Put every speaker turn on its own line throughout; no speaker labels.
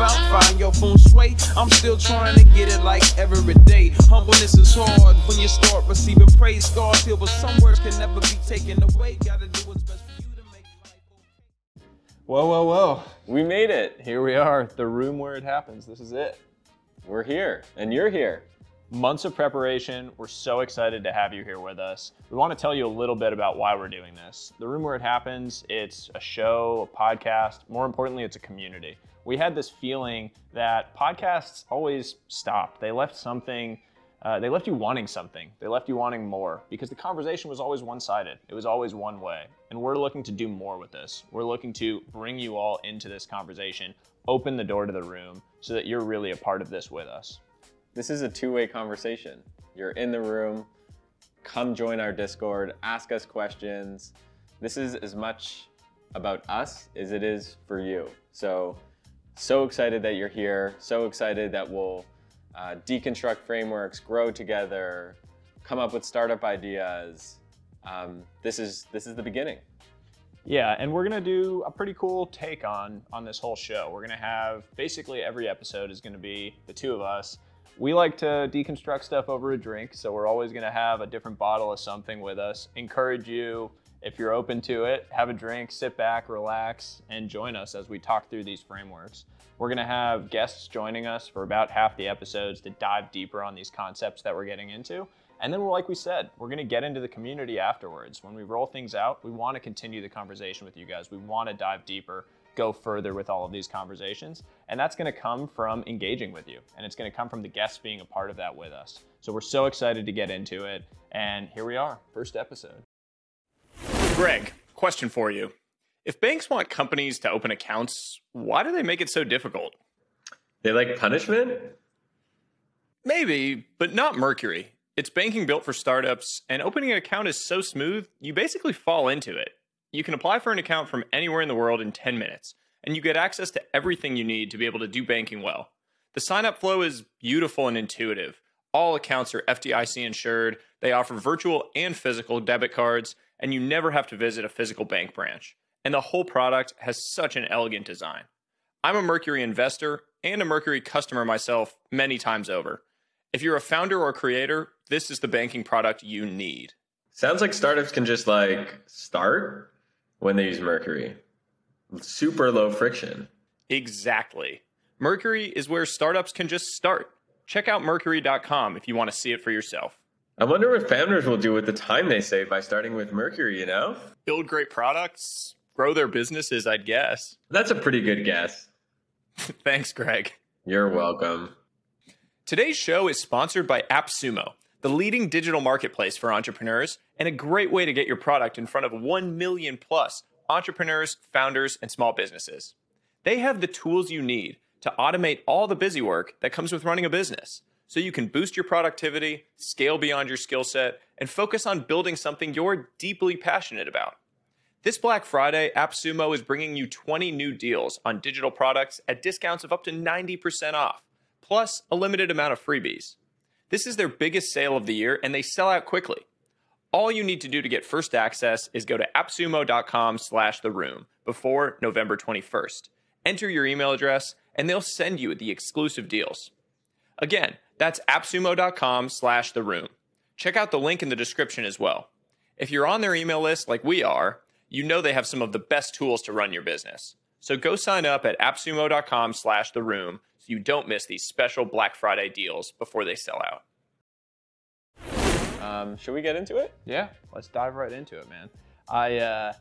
out, find your phone sway. I'm still trying to get it like every day. Humbleness is hard when you start receiving praise. Scars heal, but some words can never be taken away. Gotta do what's best for you to make life okay.
Whoa, whoa, whoa.
We made it.
Here we are, the room where it happens. This is it.
We're here, and you're here.
Months of preparation. We're so excited to have you here with us. We want to tell you a little bit about why we're doing this. The room where it happens, it's a show, a podcast. More importantly, it's a community. We had this feeling that podcasts always stopped. They left something uh, they left you wanting something. They left you wanting more because the conversation was always one sided. It was always one way. And we're looking to do more with this. We're looking to bring you all into this conversation, open the door to the room so that you're really a part of this with us.
This is a two way conversation. You're in the room, come join our Discord, ask us questions. This is as much about us as it is for you. So, so excited that you're here. So excited that we'll uh, deconstruct frameworks, grow together, come up with startup ideas. Um, this is this is the beginning.
Yeah, and we're gonna do a pretty cool take on on this whole show. We're gonna have basically every episode is gonna be the two of us. We like to deconstruct stuff over a drink, so we're always gonna have a different bottle of something with us. Encourage you if you're open to it, have a drink, sit back, relax, and join us as we talk through these frameworks. We're going to have guests joining us for about half the episodes to dive deeper on these concepts that we're getting into. And then, like we said, we're going to get into the community afterwards. When we roll things out, we want to continue the conversation with you guys. We want to dive deeper, go further with all of these conversations. And that's going to come from engaging with you. And it's going to come from the guests being a part of that with us. So, we're so excited to get into it. And here we are, first episode.
Greg, question for you. If banks want companies to open accounts, why do they make it so difficult?
They like punishment?
Maybe, but not Mercury. It's banking built for startups, and opening an account is so smooth, you basically fall into it. You can apply for an account from anywhere in the world in 10 minutes, and you get access to everything you need to be able to do banking well. The sign up flow is beautiful and intuitive. All accounts are FDIC insured, they offer virtual and physical debit cards, and you never have to visit a physical bank branch. And the whole product has such an elegant design. I'm a Mercury investor and a Mercury customer myself many times over. If you're a founder or creator, this is the banking product you need.
Sounds like startups can just like start when they use Mercury. Super low friction.
Exactly. Mercury is where startups can just start. Check out mercury.com if you want to see it for yourself.
I wonder what founders will do with the time they save by starting with Mercury, you know?
Build great products, grow their businesses, I'd guess.
That's a pretty good guess.
Thanks, Greg.
You're welcome.
Today's show is sponsored by AppSumo, the leading digital marketplace for entrepreneurs and a great way to get your product in front of 1 million plus entrepreneurs, founders, and small businesses. They have the tools you need to automate all the busy work that comes with running a business so you can boost your productivity, scale beyond your skill set, and focus on building something you're deeply passionate about. This Black Friday, AppSumo is bringing you 20 new deals on digital products at discounts of up to 90% off, plus a limited amount of freebies. This is their biggest sale of the year, and they sell out quickly. All you need to do to get first access is go to appsumo.com slash the room before November 21st. Enter your email address, and they'll send you the exclusive deals. Again, that's appsumo.com slash the room. Check out the link in the description as well. If you're on their email list like we are, you know they have some of the best tools to run your business. So go sign up at appsumo.com slash the room so you don't miss these special Black Friday deals before they sell out.
Um, should we get into it?
Yeah, let's dive right into it, man. I uh,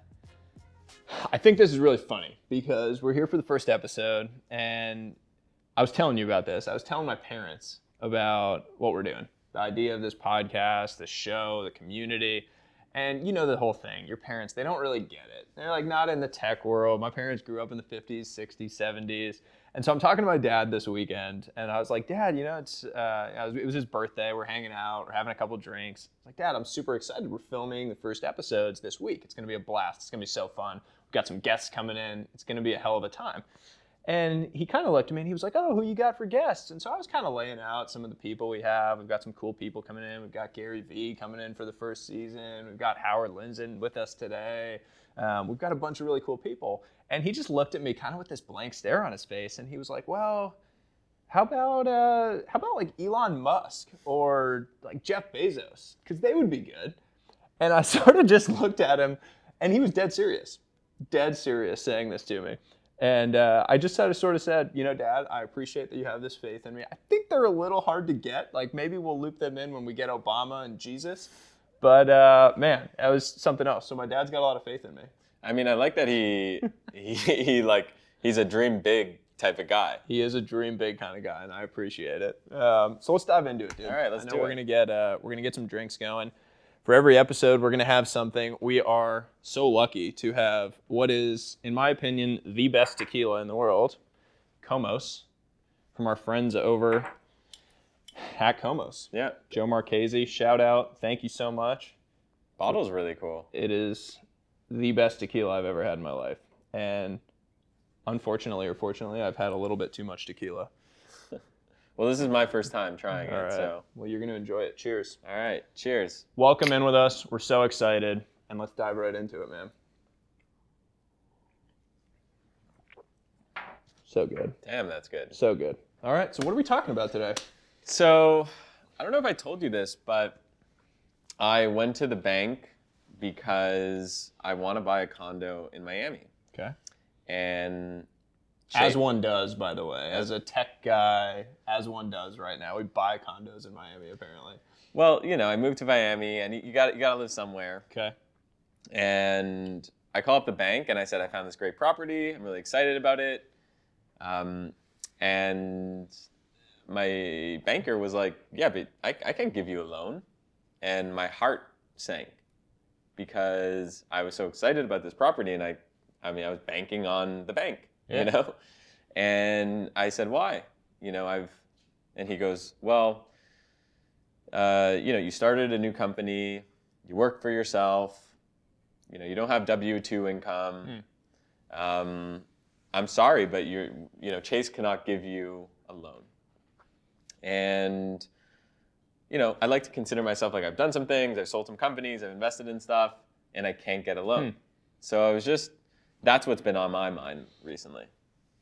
I think this is really funny because we're here for the first episode, and I was telling you about this. I was telling my parents about what we're doing, the idea of this podcast, the show, the community. And you know the whole thing. Your parents, they don't really get it. They're like not in the tech world. My parents grew up in the 50s, 60s, 70s. And so I'm talking to my dad this weekend, and I was like, Dad, you know, it's uh, it was his birthday. We're hanging out, we're having a couple drinks. I was like, Dad, I'm super excited. We're filming the first episodes this week. It's gonna be a blast. It's gonna be so fun. We've got some guests coming in. It's gonna be a hell of a time. And he kind of looked at me and he was like, Oh, who you got for guests? And so I was kind of laying out some of the people we have. We've got some cool people coming in. We've got Gary Vee coming in for the first season. We've got Howard Lindzen with us today. Um, we've got a bunch of really cool people. And he just looked at me kind of with this blank stare on his face, and he was like, "Well, how about uh, how about like Elon Musk or like Jeff Bezos? Because they would be good." And I sort of just looked at him, and he was dead serious, dead serious, saying this to me. And uh, I just sort of sort of said, you know, Dad, I appreciate that you have this faith in me. I think they're a little hard to get. Like maybe we'll loop them in when we get Obama and Jesus. But uh, man, that was something else. So my dad's got a lot of faith in me.
I mean, I like that he he, he like he's a dream big type of guy.
He is a dream big kind of guy, and I appreciate it. Um, so let's dive into it, dude.
All right, let's
I know
do
we're
it.
gonna get uh, we're gonna get some drinks going. For every episode, we're gonna have something. We are so lucky to have what is, in my opinion, the best tequila in the world, Komos, from our friends over at Komos.
Yeah,
Joe Marchese, shout out. Thank you so much.
bottle's really cool.
It is the best tequila I've ever had in my life. And unfortunately or fortunately, I've had a little bit too much tequila.
Well, this is my first time trying
All
it,
right.
so
Well, you're going to enjoy it. Cheers.
all right, cheers.
Welcome in with us. We're so excited. And let's dive right into it, man. So good.
Damn, that's good.
So good. All right. So, what are we talking about today?
So, I don't know if I told you this, but I went to the bank because I want to buy a condo in Miami.
Okay.
And
As one does, by the way. As a tech guy, as one does right now. We buy condos in Miami, apparently.
well, you know, I moved to Miami, and you got you got to live somewhere.
Okay.
And I call up the bank and I said, I found this great property. I'm really excited about it. Um, and my banker was like, Yeah, but I, I can't give you a loan. And my heart sank because I was so excited about this property. And I, I mean, I was banking on the bank,
Yeah.
you know? And I said, Why? You know, I've, and he goes, Well, uh, you know, you started a new company, you work for yourself, you know, you don't have W two income. Um, I'm sorry, but you're, you know, Chase cannot give you a loan. And, you know, I like to consider myself like I've done some things, I've sold some companies, I've invested in stuff, and I can't get a loan. So I was just, that's what's been on my mind recently.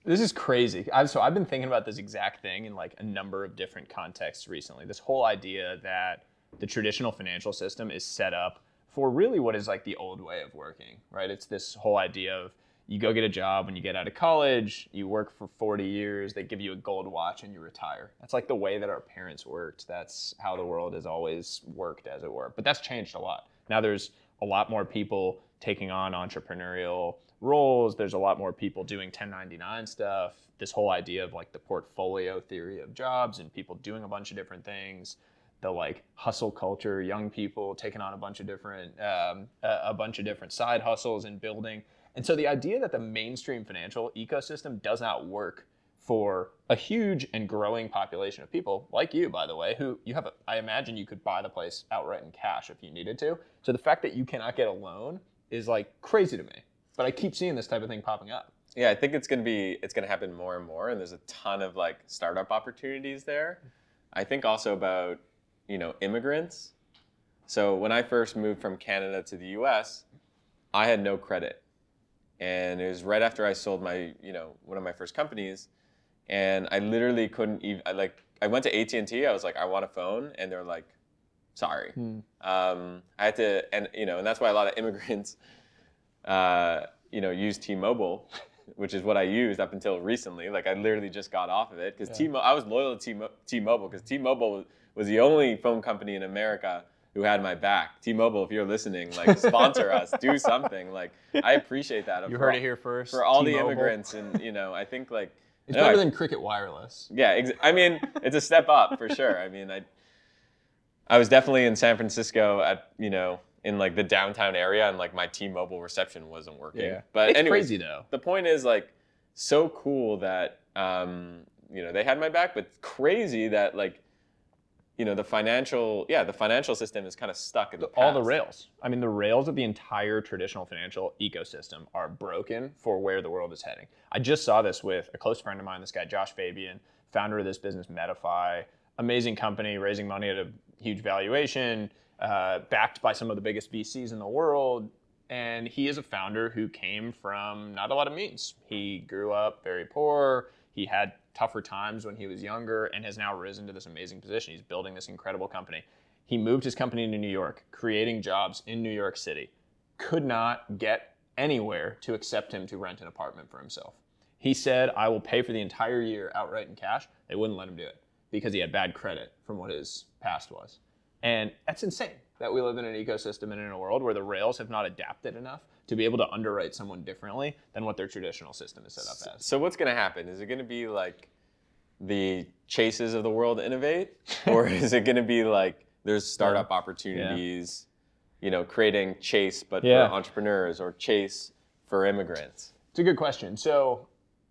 This is crazy. I've, so I've been thinking about this exact thing in like a number of different contexts recently. This whole idea that the traditional financial system is set up for really what is like the old way of working, right? It's this whole idea of you go get a job when you get out of college, you work for 40 years, they give you a gold watch and you retire. That's like the way that our parents worked. That's how the world has always worked, as it were. But that's changed a lot. Now there's a lot more people taking on entrepreneurial roles. There's a lot more people doing 1099 stuff. This whole idea of like the portfolio theory of jobs and people doing a bunch of different things. The like hustle culture, young people taking on a bunch of different, um, a, bunch of different side hustles and building. And so the idea that the mainstream financial ecosystem does not work for a huge and growing population of people like you, by the way, who you have, a, I imagine you could buy the place outright in cash if you needed to. So the fact that you cannot get a loan is like crazy to me. But I keep seeing this type of thing popping up.
Yeah, I think it's gonna be it's gonna happen more and more, and there's a ton of like startup opportunities there. I think also about you know immigrants. So when I first moved from Canada to the U.S., I had no credit, and it was right after I sold my you know one of my first companies, and I literally couldn't even I like I went to AT and T. I was like I want a phone, and they're like, sorry. Um, I had to, and you know, and that's why a lot of immigrants uh, you know, use T-Mobile, which is what I used up until recently. Like I literally just got off of it because T-Mobile, I was loyal to T-Mo- T-Mobile because T-Mobile was, was the only phone company in America who had my back. T-Mobile, if you're listening, like sponsor us, do something. Like I appreciate that.
You
For
heard it here first.
for all the
T-Mobile.
immigrants, and you know, I think like
It's
no,
better
I-
than Cricket Wireless.
yeah, ex- I mean, it's a step up for sure. I mean, I I was definitely in San Francisco at you know in like the downtown area, and like my T-Mobile reception wasn't working. Yeah. But
it's
anyways,
crazy though.
the point is like so cool that um, you know they had my back, but crazy that like you know the financial yeah the financial system is kind of stuck in the
all the rails. I mean, the rails of the entire traditional financial ecosystem are broken for where the world is heading. I just saw this with a close friend of mine, this guy Josh Fabian, founder of this business Medify, amazing company, raising money at a huge valuation, uh, backed by some of the biggest VCs in the world. And he is a founder who came from not a lot of means. He grew up very poor. He had tougher times when he was younger and has now risen to this amazing position. He's building this incredible company. He moved his company to New York, creating jobs in New York City. Could not get anywhere to accept him to rent an apartment for himself. He said, I will pay for the entire year outright in cash. They wouldn't let him do it because he had bad credit from what his past was. And that's insane that we live in an ecosystem and in a world where the rails have not adapted enough to be able to underwrite someone differently than what their traditional system is set up as.
So what's going to happen? Is it going to be like the chases of the world innovate, or is it going to be like there's startup opportunities, you know, creating Chase but
Yeah.
for entrepreneurs or Chase for immigrants?
It's a good question. So,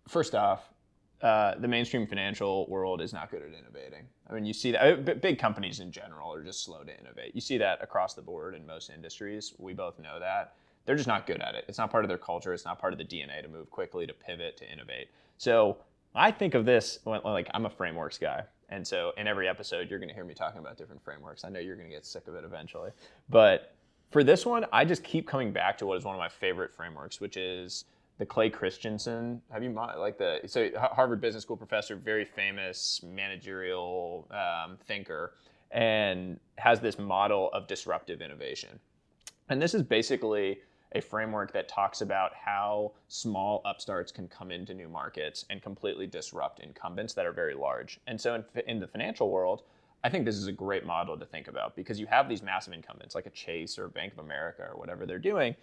first off, uh, the mainstream financial world is not good at innovating. I mean, you see that uh, big companies in general are just slow to innovate. You see that across the board in most industries. We both know that. They're just not good at it. It's not part of their culture. It's not part of the DNA to move quickly, to pivot, to innovate. So, I think of this like I'm a frameworks guy. And so, in every episode, you're going to hear me talking about different frameworks. I know you're going to get sick of it eventually. But for this one, I just keep coming back to what is one of my favorite frameworks, which is the Clay Christensen. Have you like the so Harvard Business School professor, very famous managerial um, thinker, and has this model of disruptive innovation. And this is basically a framework that talks about how small upstarts can come into new markets and completely disrupt incumbents that are very large. And so in, in the financial world, I think this is a great model to think about because you have these massive incumbents like a Chase or Bank of America or whatever they're doing.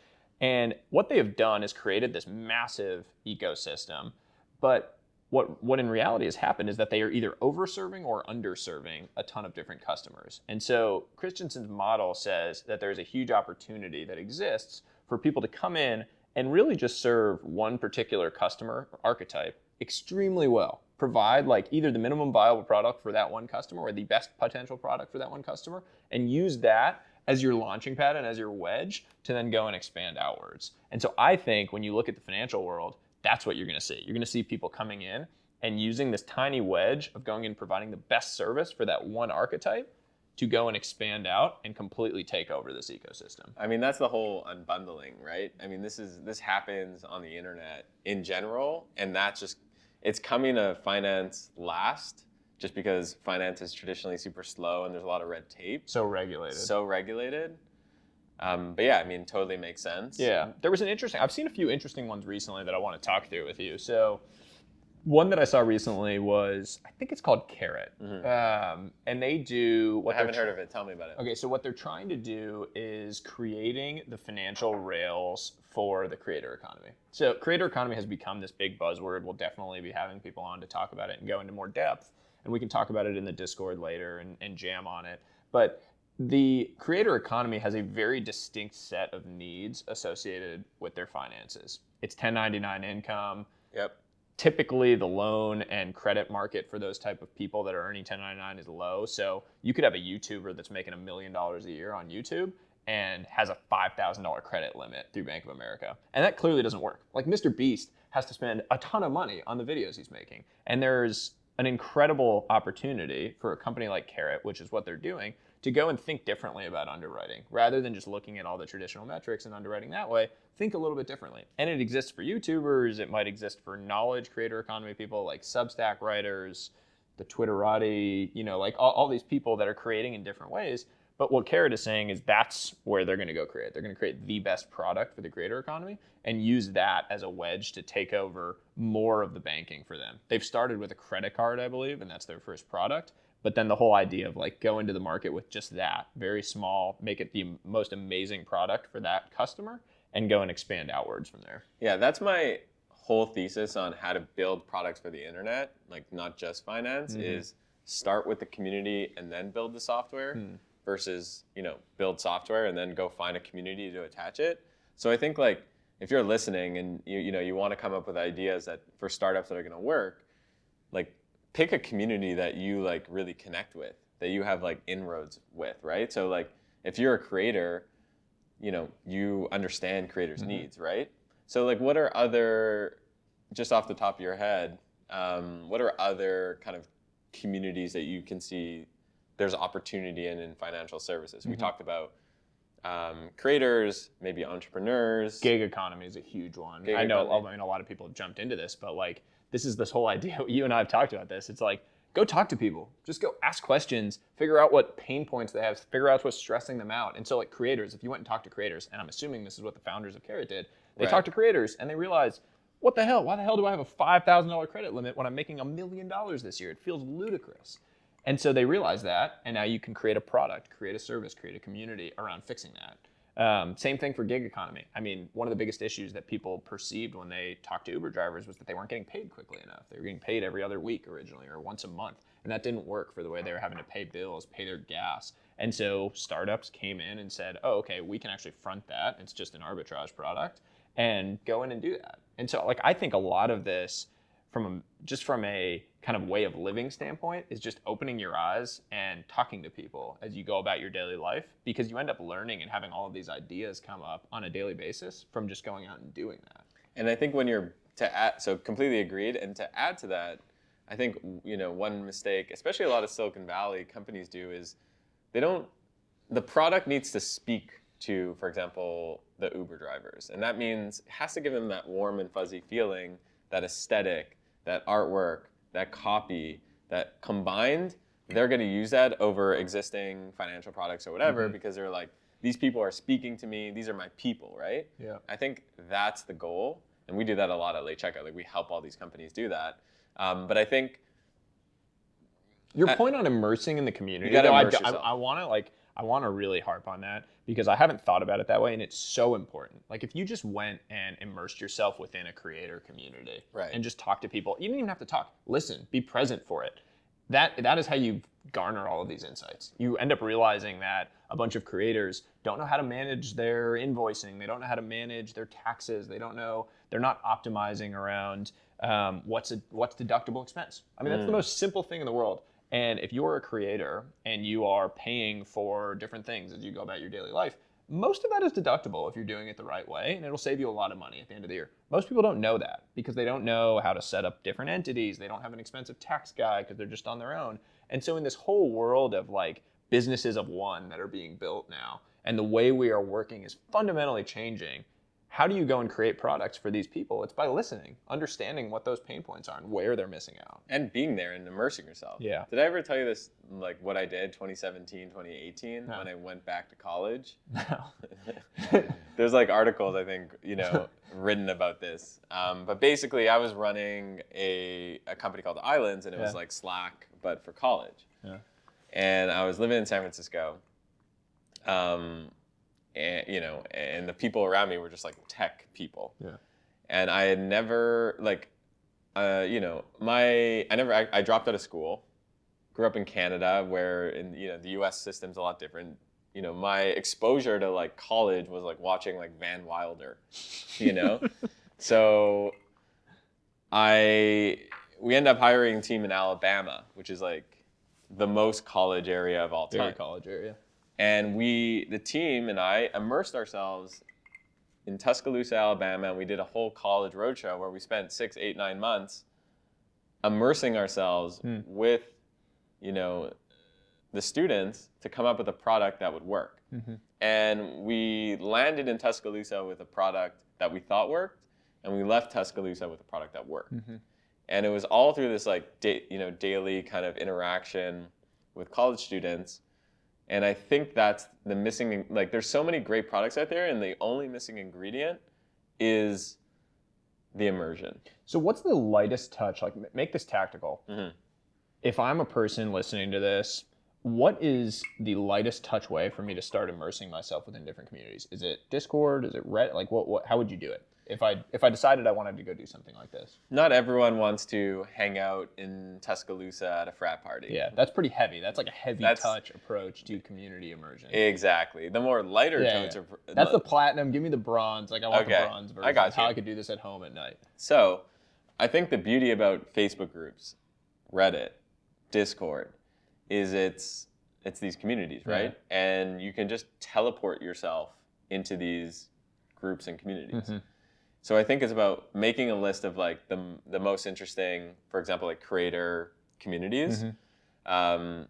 And what they have done is created this massive ecosystem. But what, what in reality has happened is that they are either overserving or underserving a ton of different customers. And so Christensen's model says that there's a huge opportunity that exists for people to come in and really just serve one particular customer archetype extremely well. Provide like either the minimum viable product for that one customer or the best potential product for that one customer and use that as your launching pad and as your wedge to then go and expand outwards. And so I think when you look at the financial world, that's what you're going to see. You're going to see people coming in and using this tiny wedge of going and providing the best service for that one archetype to go and expand out and completely take over this ecosystem.
I mean, that's the whole unbundling, right? I mean, this is this happens on the internet in general, and that's just it's coming to finance last, just because finance is traditionally super slow and there's a lot of red tape,
So regulated.
so regulated. Um, but yeah, I mean, totally makes sense.
Yeah, there was an interesting. I've seen a few interesting ones recently that I want to talk through with you. So, one that I saw recently was I think it's called Karat, um, and they do. What
I haven't heard of it. Tell me about it.
Okay, so what they're trying to do is creating the financial rails for the creator economy. So, creator economy has become this big buzzword. We'll definitely be having people on to talk about it and go into more depth. And we can talk about it in the Discord later and, and jam on it. But the creator economy has a very distinct set of needs associated with their finances. It's 1099 income,
Yep.
typically the loan and credit market for those type of people that are earning 1099 is low so you could have a youtuber that's making a million dollars a year on youtube and has a $5000 credit limit through bank of america and that clearly doesn't work like mr beast has to spend a ton of money on the videos he's making and there's an incredible opportunity for a company like Karat which is what they're doing to go and think differently about underwriting. Rather than just looking at all the traditional metrics and underwriting that way think a little bit differently. And it exists for youtubers it might exist for knowledge creator economy people like substack writers the twitterati you know like all, all these people that are creating in different ways but what Karat is saying is that's where they're going to go create. They're going to create the best product for the creator economy and use that as a wedge to take over more of the banking for them. They've started with a credit card i believe and that's their first product. But then the whole idea of like go into the market with just that very small make it the most amazing product for that customer and go and expand outwards from there.
Yeah, that's my whole thesis on how to build products for the internet, like not just finance, mm-hmm. is start with the community and then build the software hmm. Versus, you know, build software and then go find a community to attach it. So I think like if you're listening and you you know you want to come up with ideas that for startups that are going to work, like pick a community that you like really connect with, that you have like inroads with, right? So like if you're a creator, you know, you understand creators' needs, right? So like what are other just off the top of your head, um, what are other kind of communities that you can see there's opportunity in in financial services? We talked about um, creators, maybe entrepreneurs.
gig economy is a huge one.
Gig
I know.
economy.
I mean, a lot of people have jumped into this, but like, this is this whole idea. You and I have talked about this. It's like, go talk to people. Just go ask questions. Figure out what pain points they have. Figure out what's stressing them out. And so, like creators, if you went and talked to creators, and I'm assuming this is what the founders of Karat did, they
Right.
talked to creators and they realized, what the hell? Why the hell do I have a five thousand dollar credit limit when I'm making a million dollars this year? It feels ludicrous. And so they realized that, and now you can create a product, create a service, create a community around fixing that. Um, same thing for gig economy. I mean, one of the biggest issues that people perceived when they talked to Uber drivers was that they weren't getting paid quickly enough. They were getting paid every other week originally, or once a month, and that didn't work for the way they were having to pay bills, pay their gas. And so startups came in and said, "Oh, okay, we can actually front that. It's just an arbitrage product, and go in and do that." And so, like, I think a lot of this from a, just from a kind of way of living standpoint is just opening your eyes and talking to people as you go about your daily life because you end up learning and having all of these ideas come up on a daily basis from just going out and doing that.
And I think when you're to add, so completely agreed. And to add to that, I think you know one mistake, especially a lot of Silicon Valley companies do, is they don't. The product needs to speak to, for example, the Uber drivers, and that means it has to give them that warm and fuzzy feeling, that aesthetic, that artwork, that copy, that combined, they're going to use that over existing financial products or whatever because they're like, these people are speaking to me. These are my people, right?
Yeah.
I think that's the goal, and we do that a lot at Late Checkout. Like we help all these companies do that. Um, but I think
Your
I-
point on immersing in the community,
You gotta
though, I-
immerse
I. I want to like I want to really harp on that because I haven't thought about it that way, and it's so important. Like if you just went and immersed yourself within a creator community,
Right.
and just talk to people, you don't even have to talk. Listen, be present for it. That that is how you garner all of these insights. You end up realizing that a bunch of creators don't know how to manage their invoicing. They don't know how to manage their taxes. They don't know. They're not optimizing around um, what's a what's deductible expense. I mean, that's the most simple thing in the world. And if you're a creator and you are paying for different things as you go about your daily life, most of that is deductible if you're doing it the right way, and it'll save you a lot of money at the end of the year. Most people don't know that because they don't know how to set up different entities. They don't have an expensive tax guy because they're just on their own. And so, in this whole world of like businesses of one that are being built now, and the way we are working is fundamentally changing. How do you go and create products for these people? It's by listening, understanding what those pain points are and where they're missing out.
and being there and immersing yourself.
Yeah.
Did I ever tell you this, like what I did 2017, 2018
No.
when I went back to college? No. There's like articles I think you know written about this. Um, but basically, I was running a, a company called Islands, and it was like Slack, but for college.
Yeah.
And I was living in San Francisco. Um, and you know, and the people around me were just like tech people.
Yeah.
And I had never like, uh, you know, my I never I, I dropped out of school. Grew up in Canada, where in you know the U.S. system's a lot different you know, my exposure to like college was like watching like Van Wilder, you know? so I we end up hiring a team in Alabama, which is like the most college area of all
Very
time.
college area.
And we the team and I immersed ourselves in Tuscaloosa, Alabama, and we did a whole college roadshow where we spent six, eight, nine months immersing ourselves
Hmm.
with, you know, the students to come up with a product that would work.
Mhm.
And we landed in Tuscaloosa with a product that we thought worked, and we left Tuscaloosa with a product that worked.
Mhm.
And it was all through this like da- you know daily kind of interaction with college students. And I think that's the missing like there's so many great products out there, and the only missing ingredient is the immersion.
So what's the lightest touch? Like make this tactical.
Mhm.
If I'm a person listening to this, what is the lightest touch way for me to start immersing myself within different communities? Is it Discord? Is it Reddit? Like what, what how would you do it? If I if I decided I wanted to go do something like this.
Not everyone wants to hang out in Tuscaloosa at a frat party.
Yeah, that's pretty heavy. That's like a heavy
That's-
touch approach to community immersion.
Exactly. The more lighter
Yeah,
tones
yeah.
are
That's the platinum. Give me the bronze. Like I want
Okay,
the bronze version.
I got
of How. I could do this at home at night.
So, I think the beauty about Facebook groups, Reddit, Discord, is it's it's these communities, right?
Right.
And you can just teleport yourself into these groups and communities.
Mhm.
So I think it's about making a list of like the the most interesting, for example, like creator communities,
Mhm.
um,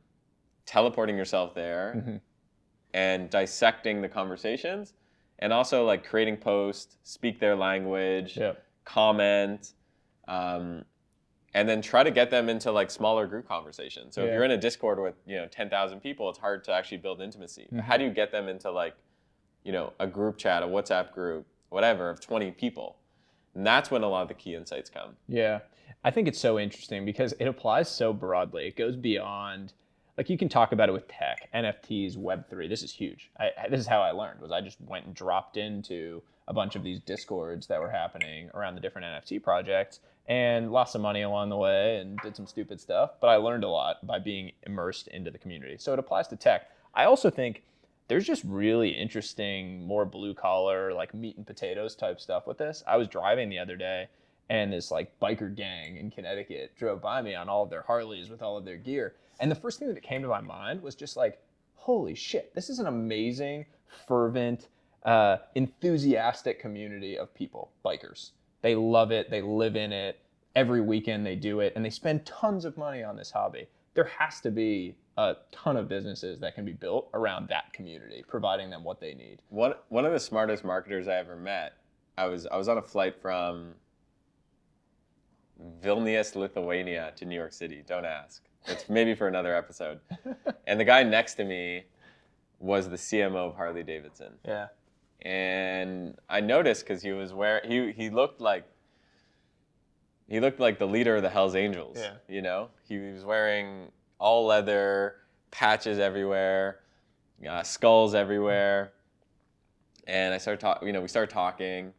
teleporting yourself there,
Mhm.
and dissecting the conversations and also like creating posts, speak their language,
Yeah.
comment, um, and then try to get them into like smaller group conversations. So if you're in a Discord with you know 10,000 people, it's hard to actually build intimacy. But how do you get them into like you know a group chat, a WhatsApp group, whatever of 20 people? And that's when a lot of the key insights come.
Yeah. I think it's so interesting because it applies so broadly. It goes beyond like you can talk about it with tech, NFTs, Web3. This is huge. I, this is how I learned was I just went and dropped into a bunch of these discords that were happening around the different NFT projects and lost some money along the way and did some stupid stuff, but I learned a lot by being immersed into the community. So it applies to tech. I also think there's just really interesting, more blue collar, like meat and potatoes type stuff with this. I was driving the other day and this like biker gang in Connecticut drove by me on all of their Harleys with all of their gear. And the first thing that came to my mind was just like, holy shit, this is an amazing, fervent, uh, enthusiastic community of people, bikers. They love it, they live in it. Every weekend they do it, and they spend tons of money on this hobby. There has to be a ton of businesses that can be built around that community, providing them what they need.
One one of the smartest marketers I ever met. I was I was on a flight from Vilnius, Lithuania to New York City. Don't ask. It's maybe for another episode. and the guy next to me was the CMO of Harley Davidson.
Yeah.
And I noticed because he was wearing he he looked like he looked like the leader of the Hell's Angels.
Yeah.
You know, he was wearing all leather, patches everywhere, uh, skulls everywhere. And I started talking. You know, we started talking,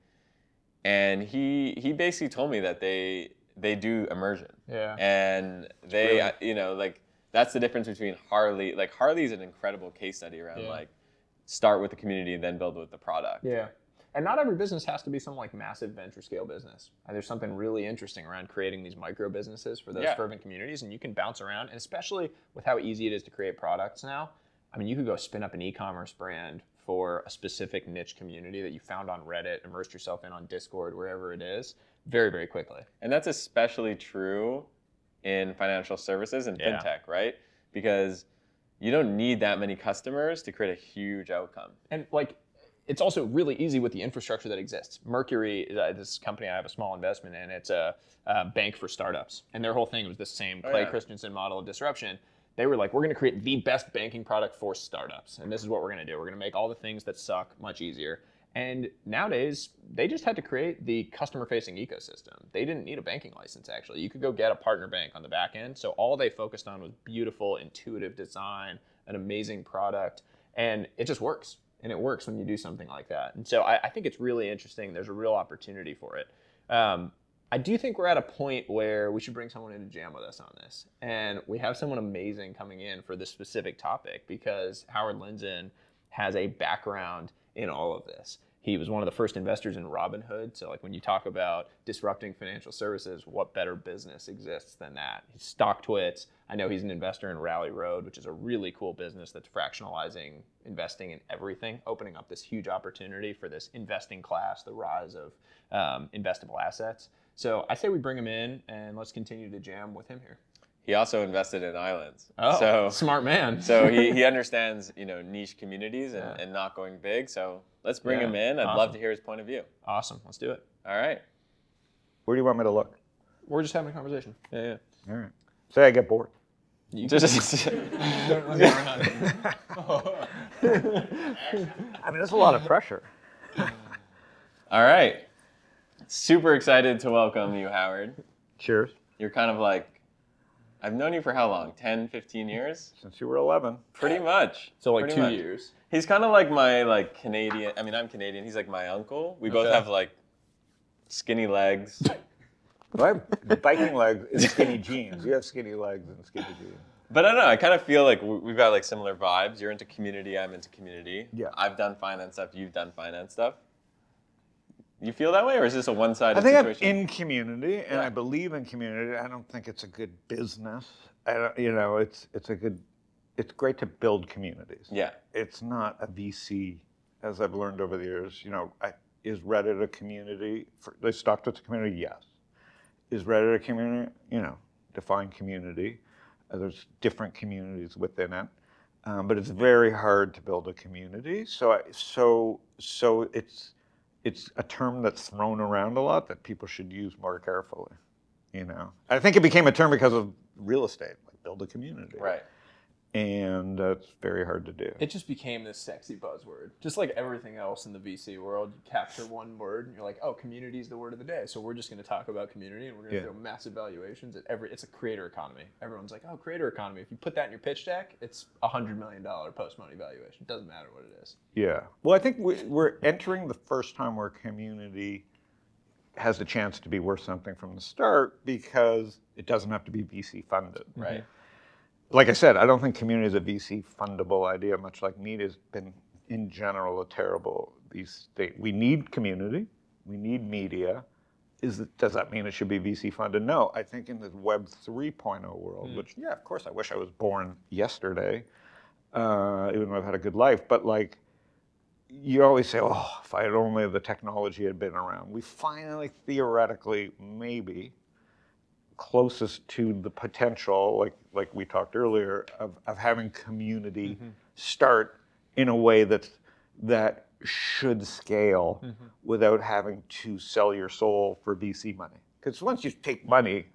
and he he basically told me that they they do immersion,
Yeah.
and they
Really?
you know like that's the difference between Harley. Like Harley is an incredible case study around
Yeah.
like start with the community and then build with the product.
Yeah. And not every business has to be some like massive venture scale business. And there's something really interesting around creating these micro businesses for those
Yeah.
fervent communities, and you can bounce around. And especially with how easy it is to create products now, I mean, you could go spin up an e-commerce brand for a specific niche community that you found on Reddit, immersed yourself in on Discord, wherever it is, very very quickly.
And that's especially true in financial services and
Yeah.
fintech, right? Because you don't need that many customers to create a huge outcome.
and like it's also really easy with the infrastructure that exists. Mercury, uh, this company I have a small investment in, it's a, uh bank for startups, and their whole thing was the same
Oh,
Clay
yeah.
Christensen model of disruption. They were like, we're going to create the best banking product for startups, and this is what we're going to do. We're going to make all the things that suck much easier. And nowadays, they just had to create the customer-facing ecosystem. They didn't need a banking license. Actually, you could go get a partner bank on the back end. So all they focused on was beautiful, intuitive design, an amazing product, and it just works and it works when you do something like that. And so I, I think it's really interesting. There's a real opportunity for it. Um, I do think we're at a point where we should bring someone in to jam with us on this. And we have someone amazing coming in for this specific topic because Howard Lindzon has a background in all of this. He was one of the first investors in Robinhood. So, like when you talk about disrupting financial services, what better business exists than that? He's StockTwits. I know he's an investor in Rally Road, which is a really cool business that's fractionalizing investing in everything, opening up this huge opportunity for this investing class, the rise of um, investable assets. So, I say we bring him in and let's continue to jam with him here.
He also invested in islands.
Oh,
so
smart man.
so he, he understands, you know, niche communities and,
Yeah.
and not going big. So let's bring
Yeah,
him in. I'd love to hear his point of view.
awesome. Let's do it.
All right.
Where do you want me to look?
We're just having a conversation.
Yeah, yeah.
All right. Say I get bored.
You
Just,
I mean, that's a lot of pressure.
all right. Super excited to welcome you, Howard.
Cheers.
You're kind of like, I've known you for how long? 10, 15 years?
Since you were 11.
Pretty much.
So like
Pretty
two
much.
years.
He's kind of like my like Canadian. I mean, I'm Canadian. He's like my uncle. We both
Okay.
have like skinny legs.
I have biking legs and skinny jeans. You have skinny legs and skinny jeans.
But I don't know. I kind of feel like we- we've got like similar vibes. You're into community. I'm into community.
Yeah.
I've done finance stuff. You've done finance stuff. You feel that way, or is this a one-sided
I think I'm
situation?
in community, and I believe in community. I don't think it's a good business. I don't, you know, it's it's a good. It's great to build communities.
yeah.
It's not a VC, as I've learned over the years. You know, I, is Reddit a community? For, is StockTwits a community? Yes. Is Reddit a community? You know, define community. Uh, there's different communities within it. um, but it's very hard to build a community. So, I, so, so it's it's a term that's thrown around a lot that people should use more carefully. You know, I think it became a term because of real estate, like build a community,
Right.
And that's very hard to do.
It just became this sexy buzzword. Just like everything else in the VC world, you capture one word and you're like, oh, community is the word of the day. So we're just going to talk about community and we're going to
Yeah.
throw massive valuations at every. It's a creator economy. Everyone's like, oh, creator economy. If you put that in your pitch deck, it's a hundred million dollar post money valuation. It doesn't matter what it is.
Yeah. Well, I think we- we're entering the first time where community has the chance to be worth something from the start because it doesn't have to be VC funded. Mm-hmm.
Right.
Like I said, I don't think community is a VC fundable idea, much like media has been in general a terrible these days. We need community, we need media. Is it, does that mean it should be VC funded? No. I think in the Web 3.0 world, which yeah, of course, I wish I was born yesterday, uh, even though I've had a good life. But like, you always say, oh, if I had only the technology had been around. We finally, theoretically, maybe closest to the potential, like like we talked earlier, of, of having community mm-hmm. start in a way that that should scale mm-hmm. without having to sell your soul for VC money. Because once you take money,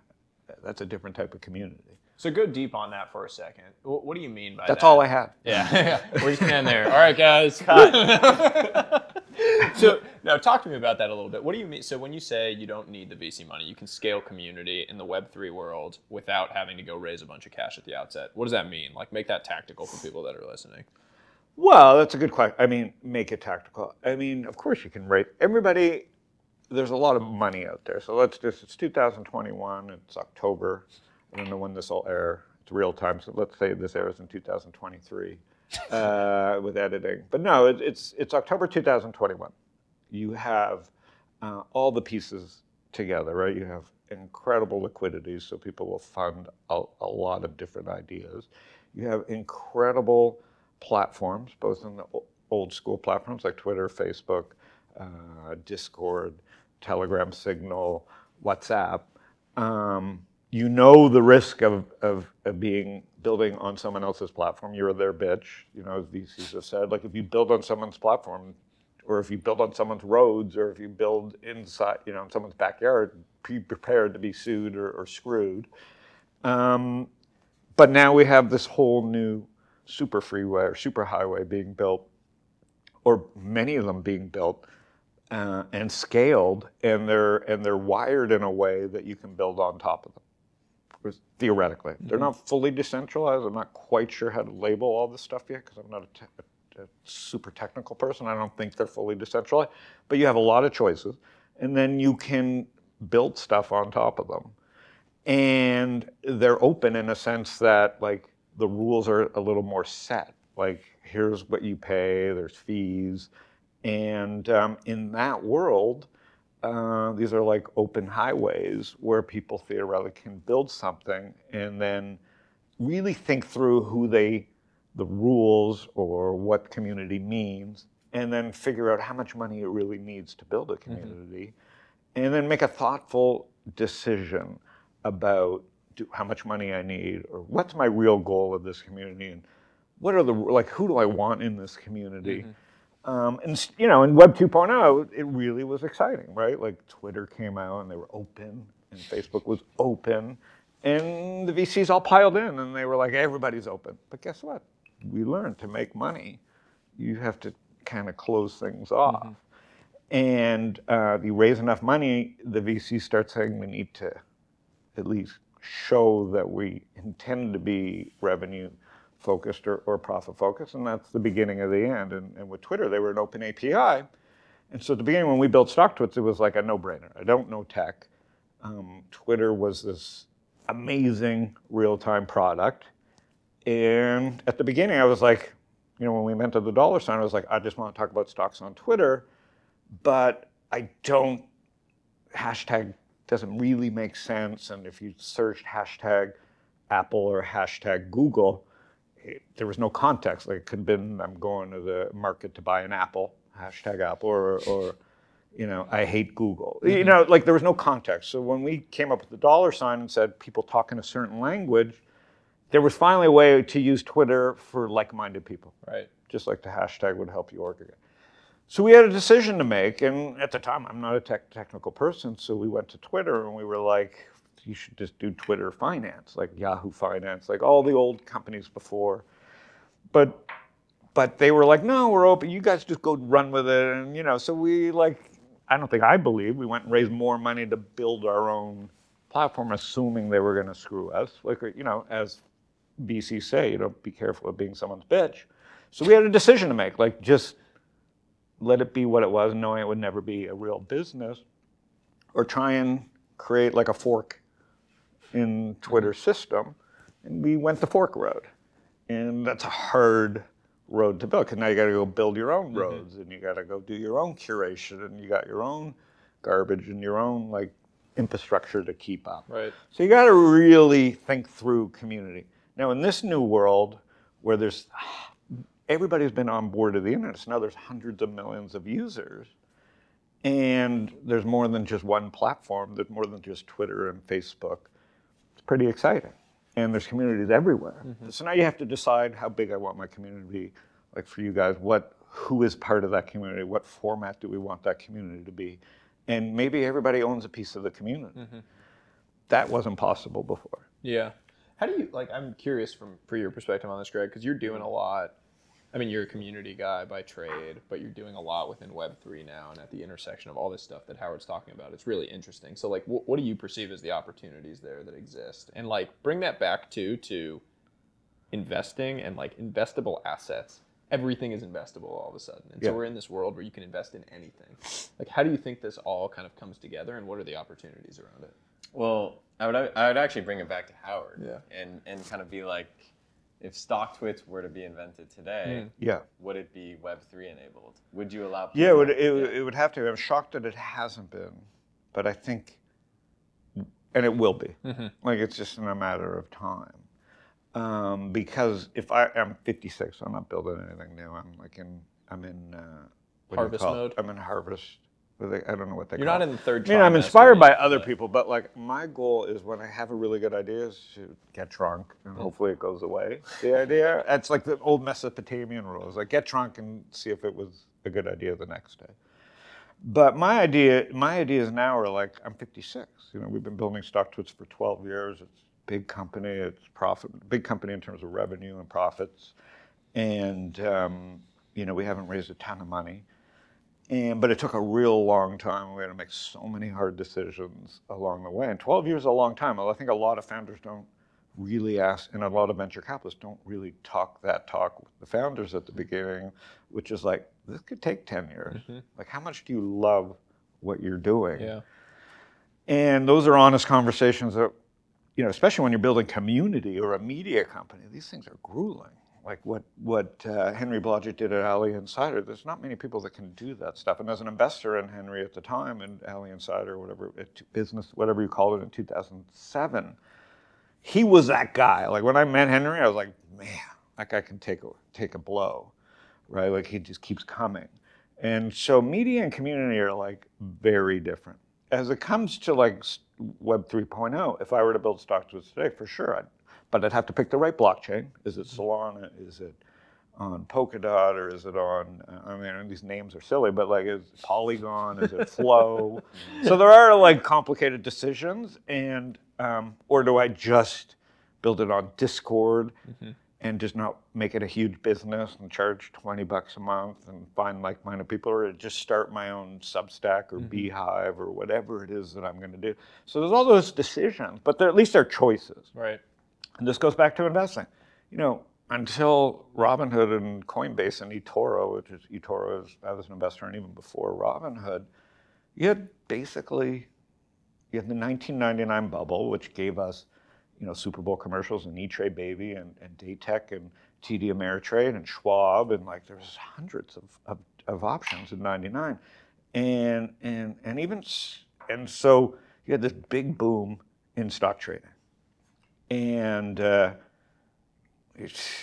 that's a different type of community.
So go deep on that for a second. Wh- What do you mean by
That's
that?
That's all I have.
Yeah, we're just gonna end there. All right, guys. Cut. so now, talk to me about that a little bit. What do you mean? So when you say you don't need the VC money, you can scale community in the Web three world without having to go raise a bunch of cash at the outset. What does that mean? Like, make that tactical for people that are listening.
Well, that's a good question. I mean, make it tactical. I mean, of course you can rate everybody. There's a lot of money out there. So let's just, it's 2021, it's October. I don't know when this will air. It's real time. So let's say this airs in 2023 uh, with editing. But no, it, it's, it's October 2021. You have uh, all the pieces together, right? You have incredible liquidity, so people will fund a, a lot of different ideas. You have incredible platforms, both in the old school platforms like Twitter, Facebook, uh, Discord, Telegram, Signal, WhatsApp. Um, you know the risk of, of, of being building on someone else's platform. You're their bitch, you know, as VCs have said. Like if you build on someone's platform, or if you build on someone's roads, or if you build inside, you know, in someone's backyard, be prepared to be sued or, or screwed. Um, but now we have this whole new super freeway or super highway being built, or many of them being built uh, and scaled, and they're and they're wired in a way that you can build on top of them. Or Theoretically, they're not fully decentralized. I'm not quite sure how to label all this stuff yet because I'm not a, te- a super technical person. I don't think they're fully decentralized, but you have a lot of choices, and then you can build stuff on top of them. And they're open in a sense that like the rules are a little more set. Like here's what you pay there's fees. And um, in that world uh, these are like open highways where people theoretically can build something and then really think through who they the rules or what community means and then figure out how much money it really needs to build a community and then make a thoughtful decision about do, how much money I need or what's my real goal of this community and what are the like who do I want in this community. Um, and you know, in Web 2.0, it really was exciting, right? Like Twitter came out and they were open, and Facebook was open, and the VCs all piled in, and they were like, everybody's open. But guess what? We learned to make money, you have to kind of close things off. And uh, you raise enough money, the VCs start saying we need to at least show that we intend to be revenue focused or, or profit focused, and that's the beginning of the end. And, and with Twitter, they were an open API. And so at the beginning, when we built StockTwits, it was like a no brainer. I don't know tech. Um, Twitter was this amazing real time product. And at the beginning, I was like, you know, when we invented the dollar sign, I was like, I just want to talk about stocks on Twitter, but I don't, hashtag doesn't really make sense. And if you searched hashtag Apple or hashtag Google, there was no context. Like it could have been, I'm going to the market to buy an apple, hashtag Apple, or, or you know, I hate Google. You mm-hmm. know, like there was no context. So when we came up with the dollar sign and said people talk in a certain language, there was finally a way to use Twitter for like-minded people
Right.
just like the hashtag would help you organize. So we had a decision to make, and at the time, I'm not a tech, technical person, so we went to Twitter and we were like, you should just do Twitter Finance, like Yahoo Finance, like all the old companies before. But but they were like, no, we're open. You guys just go run with it, and you know. So we like, I don't think I believe we went and raised more money to build our own platform, assuming they were going to screw us. Like you know, as VC say, you know, be careful of being someone's bitch. So we had a decision to make, like just let it be what it was, knowing it would never be a real business, or try and create like a fork in Twitter's system. And we went the fork road. And that's a hard road to build because now you got to go build your own mm-hmm. roads and you got to go do your own curation and you got your own garbage and your own like infrastructure to keep up.
Right.
So you got to really think through community. Now, in this new world where there's everybody's been on board of the internet, so now there's hundreds of millions of users, and there's more than just one platform. There's more than just Twitter and Facebook. Pretty exciting, and there's communities everywhere. Mm-hmm. So now you have to decide how big I want my community to be. Like for you guys, what who is part of that community? What format do we want that community to be? And maybe everybody owns a piece of the community. Mm-hmm. That wasn't possible before.
Yeah. How do you like? I'm curious from for your perspective on this, Greg, because you're doing a lot. I mean, you're a community guy by trade, but you're doing a lot within Web three now, and at the intersection of all this stuff that Howard's talking about. It's really interesting. So, like, wh- what do you perceive as the opportunities there that exist, and like, bring that back to to investing and like investable assets. Everything is investable all of a sudden, and
Yeah.
so we're in this world where you can invest in anything. Like, how do you think this all kind of comes together, and what are the opportunities around it?
Well, I would I would actually bring it back to Howard.
Yeah.
And and kind of be like, if stock StockTwits were to be invented today,
Yeah.
would it be Web three enabled? Would you allow? People
Yeah, it would, it,
Yeah.
would- it would have to. I'm shocked that it hasn't been, but I think, and it will be. Like it's just in a matter of time. Um, because if I am 56, I'm not building anything new. I'm like in, I'm in uh, what do you
Harvest mode?
I'm in harvest. I don't know what they
You're not
it.
in the third.
I mean, I'm inspired by other people, but like my goal is when I have a really good idea is to get drunk and hopefully it goes away. The idea, it's like the old Mesopotamian rules, like get drunk and see if it was a good idea the next day. But my idea, my ideas now are like I'm 56. You know, we've been building StockTwits for 12 years. It's a big company. It's profit, big company in terms of revenue and profits, and um, you know we haven't raised a ton of money. And but it took a real long time. We had to make so many hard decisions along the way. And 12 years is a long time. I think a lot of founders don't really ask, and a lot of venture capitalists don't really talk that talk with the founders at the beginning, which is like, this could take 10 years. Mm-hmm. Like, how much do you love what you're doing?
Yeah.
And those are honest conversations that, you know, especially when you're building community or a media company, these things are grueling. Like what what uh, Henry Blodget did at Alley Insider, there's not many people that can do that stuff. And as an investor in Henry at the time, and Alley Insider, whatever it, business, whatever you call it, in 2007, he was that guy. Like when I met Henry, I was like, man, that guy can take a, take a blow, right? Like he just keeps coming. And so media and community are like very different. As it comes to like Web 3.0, if I were to build StockTwits today, for sure, I'd, but I'd have to pick the right blockchain. Is it Solana? Is it on Polkadot or is it on? I mean, these names are silly, but like, is Polygon? Is it Flow? so there are like complicated decisions, and um, or do I just build it on Discord and just not make it a huge business and charge 20 bucks a month and find like-minded people, or just start my own Substack or beehiiv or whatever it is that I'm going to do. So there's all those decisions, but at least they're choices.
Right.
And this goes back to investing. You know, until Robinhood and Coinbase and eToro, which is eToro is I was an investor in even before Robinhood, you had basically you had the 1999 bubble, which gave us, you know, Super Bowl commercials and E-Trade Baby and, and Datek and TD Ameritrade and Schwab and like there's hundreds of, of, of options in 99. And, and, and even, and so you had this big boom in stock trading. And, uh,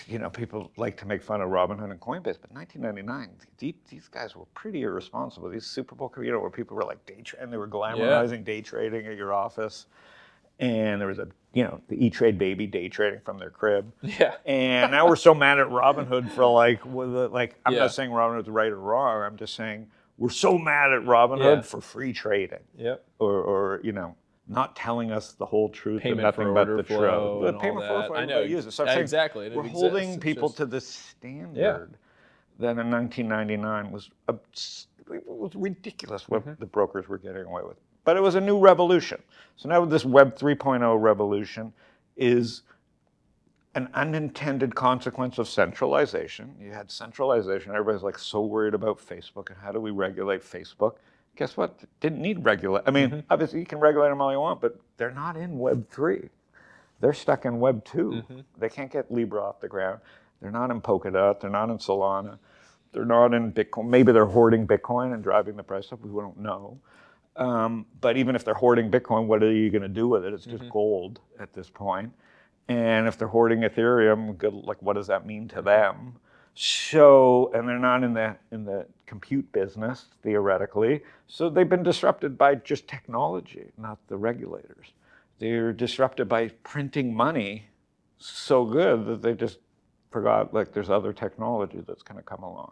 you know, people like to make fun of Robinhood and Coinbase, but 1999, these, guys were pretty irresponsible. These Super Bowl, you know, where people were like day tra- and they were glamorizing day trading at your office. and there was a you know the E Trade baby day trading from their crib.
Yeah.
And now we're so mad at Robinhood for like, like I'm
Yeah.
not saying Robinhood's right or wrong. I'm just saying we're so mad at Robinhood
Yeah.
for free trading,
Yep.
or, or you know, not telling us the whole truth
Payment
and nothing but the truth. The
and all
payment for.
I know.
uses. So I'm
Yeah,
saying
exactly, it
We're
exists.
holding people
just-
to the standard that in 1999 was abs- was ridiculous what
Mm-hmm.
the brokers were getting away with. But it was a new revolution. So now this Web 3.0 revolution is an unintended consequence of centralization. You had centralization. Everybody's like so worried about Facebook and how do we regulate Facebook? Guess what? Didn't need regulate. I mean, mm-hmm. obviously you can regulate them all you want, but they're not in Web 3. They're stuck in Web 2. Mm-hmm. They can't get Libra off the ground. They're not in Polkadot. They're not in Solana. They're not in Bitcoin. Maybe they're hoarding Bitcoin and driving the price up. We don't know. Um, but even if they're hoarding Bitcoin, what are you going to do with it? It's just mm-hmm. gold at this point. And if they're hoarding Ethereum, good, like what does that mean to them? So, and they're not in the in the compute business theoretically. So they've been disrupted by just technology, not the regulators. They're disrupted by printing money so good that they just forgot like there's other technology that's going to come along.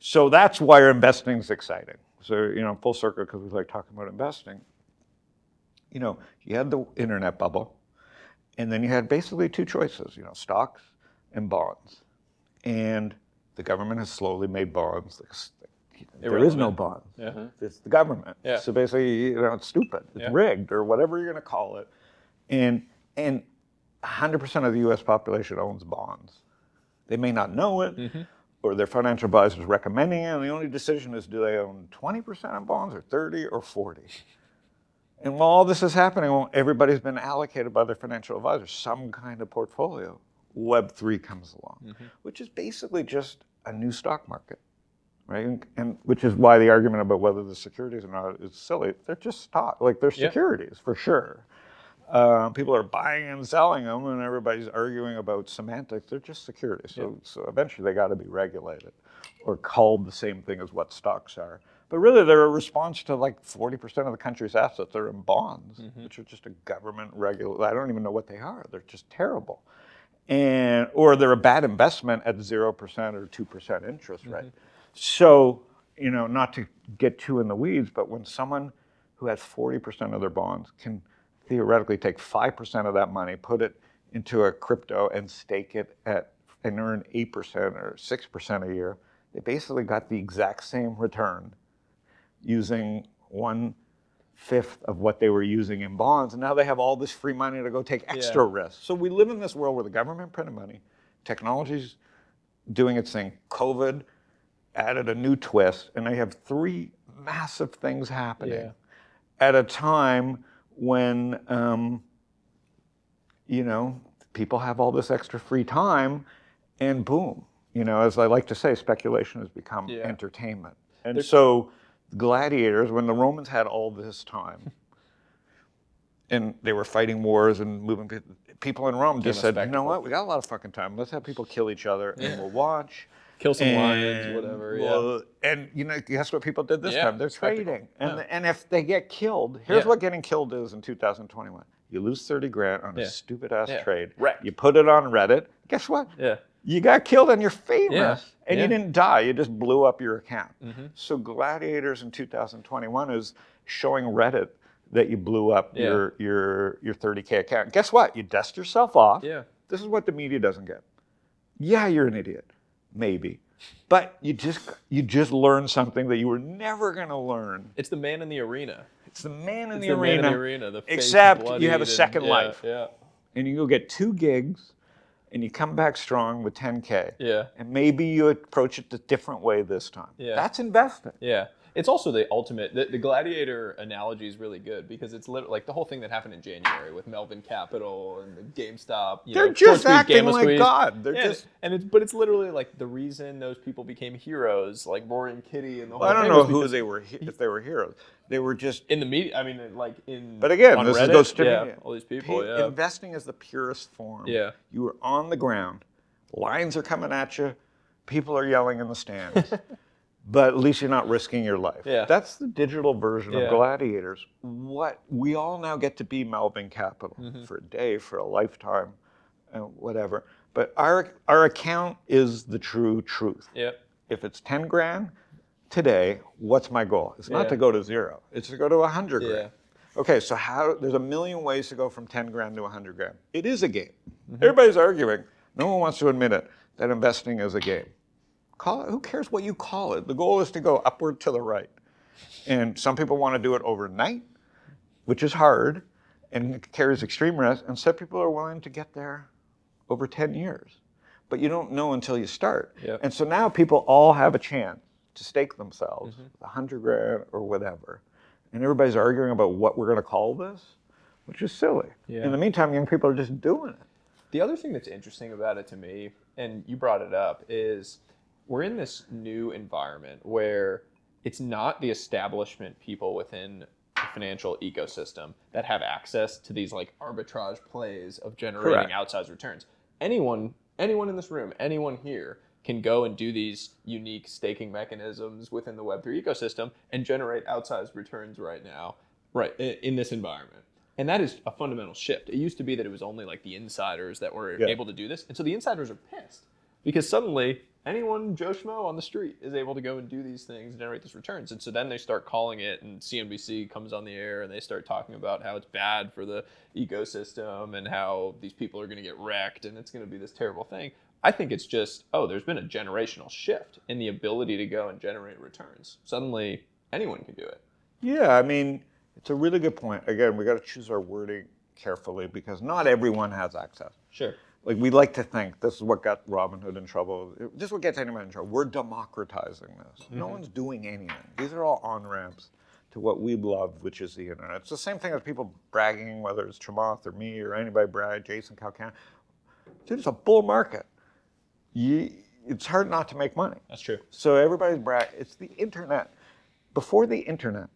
So that's why investing is exciting. So you know, full circle because we like talking about investing. You know, you had the internet bubble, and then you had basically two choices. You know, stocks and bonds, and the government has slowly made bonds. There is no
bond.
bonds.
Yeah.
It's the government.
Yeah.
So basically, you know, it's stupid. It's
Yeah.
rigged or whatever you're going to call it. And and 100% of the U.S. population owns bonds. They may not know it,
Mm-hmm.
or their financial advisor is recommending it, and the only decision is do they own 20% of bonds or 30 or 40. And while all this is happening, everybody's been allocated by their financial advisor some kind of portfolio. Web three comes along,
Mm-hmm.
which is basically just a new stock market right? And, and which is why the argument about whether the securities or not is silly. They're just stock, like they're
Yeah.
securities for sure. Um, people are buying and selling them, and everybody's arguing about semantics. They're just securities. So, so eventually they got to be regulated or called the same thing as what stocks are. But really, they're a response to like 40% of the country's assets are in bonds, which are just a government regular. I don't even know what they are. They're just terrible and or they're a bad investment at zero percent or two percent interest rate. Mm-hmm. So you know, not to get too in the weeds, but when someone who has forty percent of their bonds can theoretically take five percent of that money, put it into a crypto, and stake it at and earn eight percent or six percent a year, they basically got the exact same return using one fifth of what they were using in bonds, and now they have all this free money to go take extra risk. So we live in this world where the government printed money, technology's doing its thing. COVID added a new twist, and they have three massive things happening
Yeah.
at a time when, um, you know, people have all this extra free time, and boom, you know, as I like to say, speculation has become
Yeah.
entertainment. And so, gladiators, when the Romans had all this time, and they were fighting wars and moving people, in Rome just said, you know what, we got a lot of fucking time. Let's have people kill each other, and we'll watch.
Kill some
And,
lions, whatever. Yeah.
And you know, guess what people did this
Yeah,
time? They're
spectacle.
trading, and and if they get killed, here's
Yeah.
what getting killed is in 2021. You lose 30 grand on
Yeah.
a stupid ass
Yeah.
trade.
Wrecked.
You put it on Reddit. Guess what?
Yeah.
You got killed and you're famous,
Yeah.
and
Yeah.
you didn't die. You just blew up your account.
Mm-hmm.
So Gladiators in 2021 is showing Reddit that you blew up
Yeah.
your your your 30k account. Guess what? You dust yourself off.
Yeah.
This is what the media doesn't get. Yeah, you're an idiot, maybe, but you just you just learned something that you were never going to learn.
It's the man in the arena.
It's the man in the,
the
arena.
man in the arena. The
except you have a
and-
second
yeah,
life,
Yeah.
and you go get two gigs, and you come back strong with 10k.
Yeah.
And maybe you approach it a different way this time.
Yeah.
That's investing.
Yeah. It's also the ultimate. The, the gladiator analogy is really good because it's literally like the whole thing that happened in January with Melvin Capital and the GameStop. You
They're
know,
just
squeeze,
acting like
squeeze.
God. They're
Yeah,
just-
and it's but it's literally like the reason those people became heroes, like and Kitty and the whole.
I don't know who they were, he- if they were heroes. They were just.
in the media. I mean, like in.
But again, this
Reddit,
goes to
yeah, all these people.
Pay-
Yeah.
Investing is the purest form.
Yeah.
You are on the ground. Lines are coming at you. People are yelling in the stands. but at least you're not risking your life.
Yeah.
That's the digital version
Yeah.
of gladiators. What we all now get to be Melvin Capital
Mm-hmm.
for a day, for a lifetime, uh, whatever. But our our account is the true truth.
Yep.
If it's 10 grand today, what's my goal? It's not
Yeah.
to go to zero. It's to go to 100 grand. Yeah. Okay, so how there's a million ways to go from 10 grand to 100 grand. It is a game.
Mm-hmm.
Everybody's arguing. No one wants to admit it that investing is a game. Call it. Who cares what you call it? The goal is to go upward to the right. And some people want to do it overnight, which is hard and carries extreme risk. And some people are willing to get there over 10 years. But you don't know until you start.
Yep.
And so now people all have a chance to stake themselves,
Mm-hmm.
a 100 grand or whatever. And everybody's arguing about what we're going to call this, which is silly.
Yeah.
In the meantime, young people are just doing it.
The other thing that's interesting about it to me, and you brought it up, is we're in this new environment where it's not the establishment people within the financial ecosystem that have access to these like arbitrage plays of generating
Correct.
outsized returns. Anyone, anyone in this room, anyone here can go and do these unique staking mechanisms within the Web3 ecosystem and generate outsized returns right now, right in this environment. And that is a fundamental shift. It used to be that it was only like the insiders that were
Yeah.
able to do this. And so the insiders are pissed because suddenly anyone, Joe Schmo on the street, is able to go and do these things and generate these returns. And so then they start calling it, and CNBC comes on the air and they start talking about how it's bad for the ecosystem and how these people are going to get wrecked and it's going to be this terrible thing. I think it's just, oh, there's been a generational shift in the ability to go and generate returns. Suddenly, anyone can do it.
Yeah, I mean, it's a really good point. Again, we got to choose our wording carefully because not everyone has access.
Sure.
Like we like to think this is what got Robinhood in trouble. This is what gets anyone in trouble. We're democratizing this. No mm-hmm. one's doing anything. These are all on ramps to what we love, which is the internet. It's the same thing as people bragging, whether it's Chamath or me or anybody brag, Jason Calacanis. Dude, it's a bull market. You, it's hard not to make money.
That's true.
So everybody's brag. It's the internet. Before the internet,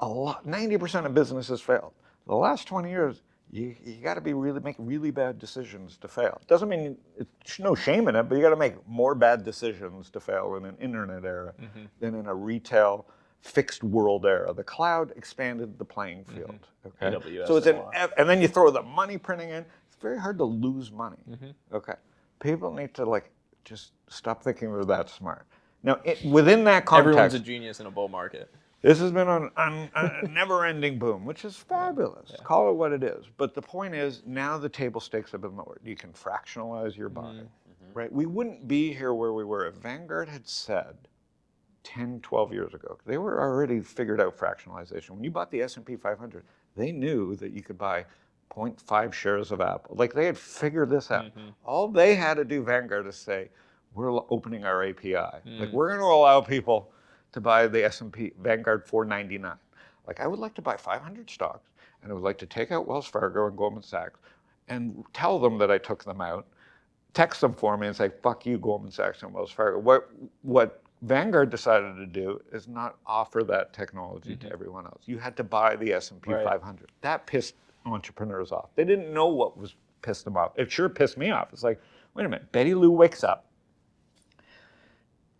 a lot, 90% of businesses failed. The last 20 years, you, you got to be really make really bad decisions to fail. Doesn't mean it's no shame in it, but you got to make more bad decisions to fail in an internet era mm-hmm. than in a retail fixed world era. The cloud expanded the playing mm-hmm. field. Okay,
AWS
so it's
and
an
a lot.
ev- and then you throw the money printing in. It's very hard to lose money. Mm-hmm. Okay, people need to like just stop thinking they're that smart. Now, it, within that context,
Everyone's a genius in a bull market.
This has been an, an, a never-ending boom, which is fabulous. Call it what it is. But the point is, now the table stakes have been lowered. You can fractionalize your mm-hmm. buying, mm-hmm. right? We wouldn't be here where we were if Vanguard had said 10, 12 years ago. They were already figured out fractionalization. When you bought the S&P 500, they knew that you could buy 0.5 shares of Apple. Like they had figured this out. Mm-hmm. All they had to do, Vanguard, is say, we're opening our API. Like mm. we're going to allow people to buy the S&P Vanguard 499. Like I would like to buy 500 stocks, and I would like to take out Wells Fargo and Goldman Sachs, and tell them that I took them out. Text them for me and say, "Fuck you, Goldman Sachs and Wells Fargo." What what Vanguard decided to do is not offer that technology to mm-hmm. everyone else. You had to buy the S&P
Right.
500. That pissed entrepreneurs off. They didn't know what was pissed them off. It sure pissed me off. It's like, wait a minute. Betty Lou wakes up.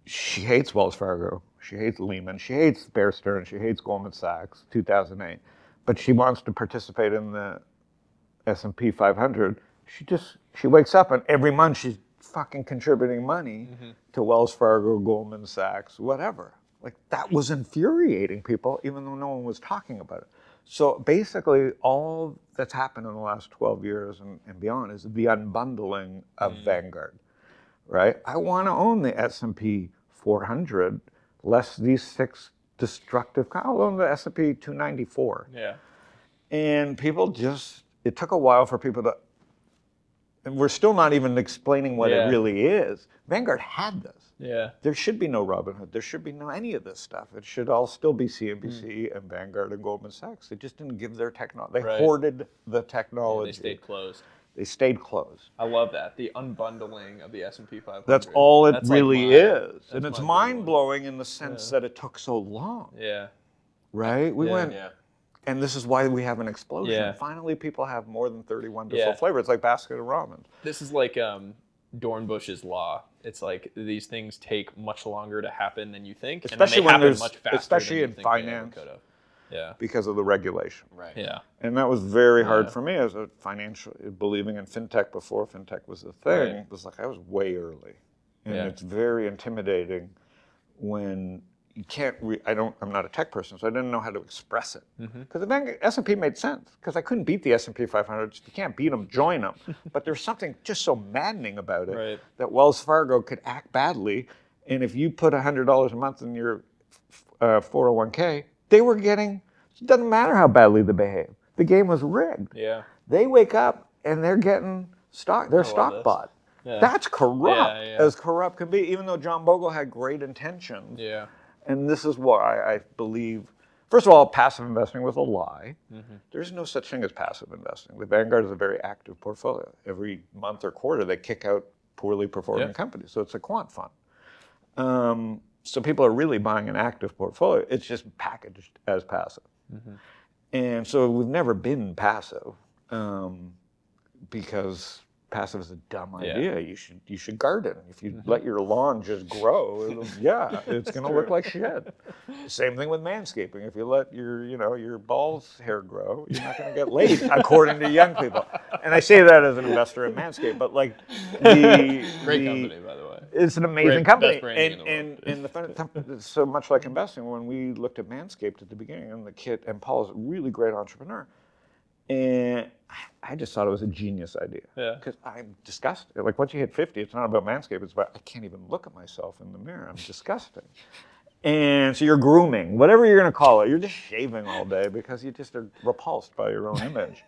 She hates Wells Fargo. She hates Lehman. She hates Bear Stearns. She hates Goldman Sachs. 2008, but she wants to participate in the S&P 500. She just she wakes up and every month she's fucking contributing money mm-hmm. to Wells Fargo, Goldman Sachs, whatever. Like that was infuriating people, even though no one was talking about it. So basically, all that's happened in the last 12 years and, and beyond is the unbundling of mm. Vanguard right? I want to own the S&P 400, less these six destructive. I'll own the S&P 294.
Yeah.
And people just, it took a while for people to, and we're still not even explaining what
Yeah.
it really is. Vanguard had this.
Yeah.
There should be no Robinhood. There should be no any of this stuff. It should all still be CNBC mm-hmm. and Vanguard and Goldman Sachs. They just didn't give their technology. They.
Right.
hoarded the technology.
They stayed closed.
They stayed closed.
I love that. The unbundling of the S&P 500.
That's all it
That's like
really
my-
is. And it's mind blowing in the sense that it took so long,
Yeah.
right? We
Yeah.
went,
Yeah.
and this is why we have an explosion.
Yeah.
Finally, people have more than 31 different
Yeah.
flavors, like basket of ramen.
This is like um, Dornbusch's law. It's like these things take much longer to happen than you think,
Especially
and
when
then they happen
there's-
much faster
especially
than
in
you think they
finance.
Could've. Yeah,
because of the regulation.
Right.
yeah,
And that was very hard
Yeah.
for me as a financial believing in fintech before fintech was a thing.
Right.
It was like I was way early, and
Yeah.
it's very intimidating when you can't. Re- I don't. I'm not a tech person, so I didn't know how to express it.
Mm-hmm.
Because the S and P made sense because I couldn't beat the S and P 500. You can't beat them, join them. but there's something just so maddening about it
Right.
that Wells Fargo could act badly, and if you put hundred dollars a month in your uh, 401k, they were getting. It doesn't matter how badly they behave. The game was rigged.
yeah.
They wake up and they're getting stock. They're stock
this.
bought.
Yeah.
That's corrupt
Yeah, yeah.
as corrupt can be. Even though John Bogle had great intentions,
Yeah.
and this is why I believe. First of all, passive investing was a lie.
Mm-hmm.
There's no such thing as passive investing. The Vanguard is a very active portfolio. Every month or quarter, they kick out poorly performing
Yeah.
companies. So it's a quant fund. Um, so people are really buying an active portfolio. It's just packaged as passive. And so we've never been passive um, because passive is a dumb
Yeah.
idea. You should you should garden. If you let your lawn just grow, yeah, it's going to look like shit. Same thing with manscaping. If you let your you know your balls hair grow, you're not going to get laid, according to young people. And I say that as an investor in Manscaped, but like the
Great
the-
company, by the way.
It's an amazing
Great-
company,
best branding
and
the
and, and the fun, so much like investing. When we looked at Manscaped at the beginning, and the kid and Paul is a really great entrepreneur, and I- I just thought it was a genius idea.
Yeah.
Because I'm disgusted. Like once you hit 50, it's not about Manscaped. It's about I can't even look at myself in the mirror. I'm disgusting. And so you're grooming, whatever you're going to call it. You're just shaving all day because you just are repulsed by your own image.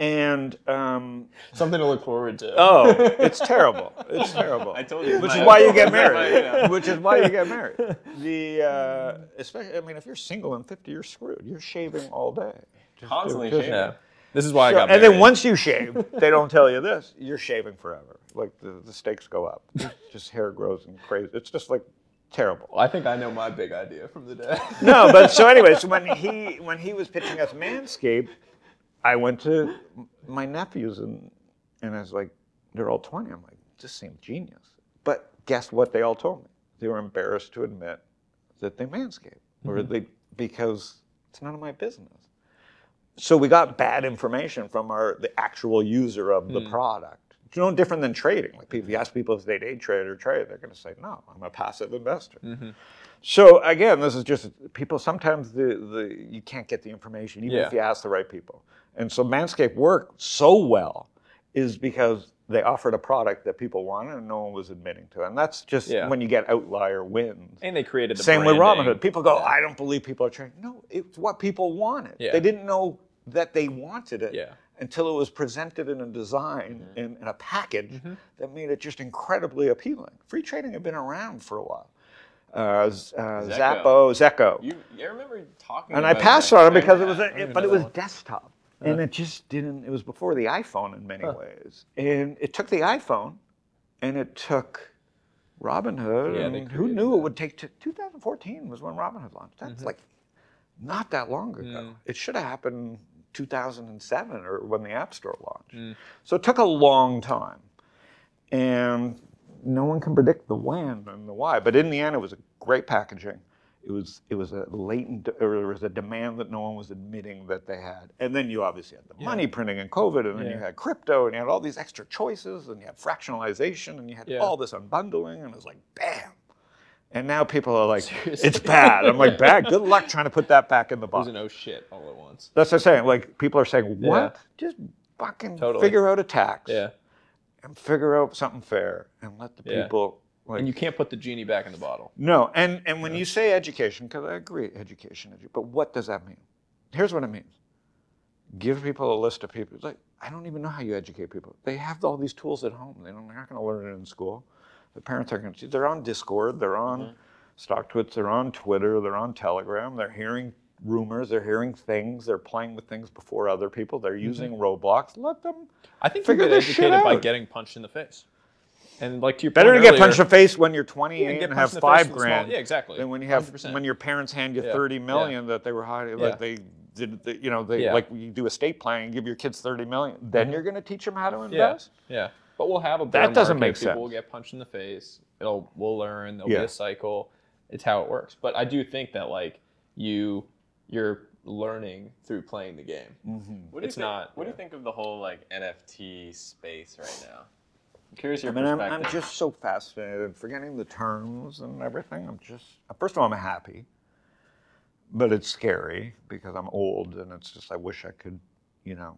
And um,
Something to look forward to.
oh, it's terrible. It's terrible.
I told you.
Which is why you get
my-
married.
yeah.
Which is why you get married. The uh, especially, I mean, if you're single and 50, you're screwed. You're shaving all day. Just-
Constantly
just-
shaving.
Yeah. This is why I
So-
got
and then once you shave, they don't tell you this. You're shaving forever. Like the, the stakes go up. Just hair grows and crazy. It's just like terrible.
I think I know my big idea from the day.
No, but so anyways, when he when he was pitching us Manscaped, I went to my nephews and and I was like, they're all 20. I'm like, this seems genius. But guess what? They all told me they were embarrassed to admit that they manscape or mm-hmm. they because it's none of my business. So we got bad information from our the actual user of the mm. product. It's no different than trading. Like if you ask people if they day trade or trade, they're going to say, "No, I'm a passive investor." Mm-hmm. So again, this is just people. Sometimes the, the you can't get the information even
Yeah.
if you ask the right people. And so Manscaped worked so well is because they offered a product that people wanted and no one was admitting to. And that's just
Yeah.
when you get outlier wins.
and they created the
Same with
branding.
Robinhood. People go, I don't believe people are trading. No, it's what people wanted.
Yeah.
They didn't know that they wanted it
Yeah. Mm-hmm.
until it was presented in a design in, in a package that made it just incredibly appealing. Free trading had been around for a while. Uh, Z- uh, Zappo, Zecco.
You, you remember talking
and I passed
that.
on it because it was a,
even
but it was desktop. And it just didn't, it was before the iPhone in many ways. And it took the iPhone and it took Robinhood.
Yeah,
and who knew
that.
it would take to 2014 was when Robinhood launched. That's
Mm-hmm.
like not that long ago.
Mm.
It should have happened 2007 or when the App Store launched.
Mm.
So it took a long time. And no one can predict the when and the why. But in the end, it was a great packaging. It was it was a latent or there was a demand that no one was admitting that they had. And then you obviously had the money printing and COVID, and then you had crypto, and you had all these extra choices, and you had fractionalization, and you had
Yeah.
all this unbundling, and it was like bam. And now people are like,
Seriously.
it's bad. I'm like, bad. Good luck trying to put that back in the box.
an oh shit all at once.
That's what I'm saying. Like people are saying, what? Just fucking
Totally.
figure out a tax
Yeah.
and figure out something fair and let the
Yeah.
people like
And you can't put the genie back in the bottle.
no and and when you say education because i agree education edu- but what does that mean? Here's what it means. Give people a list of people it's like i don't even know how you educate people. They have all these tools at home. They don't, they're not going to learn it in school. The parents are going to they're on discord they're on mm-hmm. stocktwits they're on twitter they're on telegram they're hearing rumors they're hearing things they're playing with things before other people they're mm-hmm. using roblox let them
I think you
Figure
get
this shit
educated by getting punched in the face. And like to your
Better
point
to get
earlier-
punched in the face when you're 28
Yeah, get
and have
punched in the face
five
with a small-
grand.
yeah, exactly.
Than when you have
100%.
when your parents hand you
Yeah,
30
yeah.
that they were hiding,
Yeah.
like they did, the, you know, they
Yeah.
like you do estate planning, give your kids 30 million. Then mm-hmm. you're going to teach them how to invest.
Yeah. But we'll have a bear
That doesn't
market,
make
People will get punched in the face. It'll we'll learn. There'll be
Yeah.
a cycle. It's how it works. But I do think that like you you're learning through playing the game. Mm-hmm.
What do
It's
you think,
not-
What do you think of the whole like NFT space right now? I'm curious your
I mean, I'm. I'm just so fascinated, forgetting the terms and everything. I'm just, first of all, I'm happy, but it's scary because I'm old and it's just, I wish I could, you know,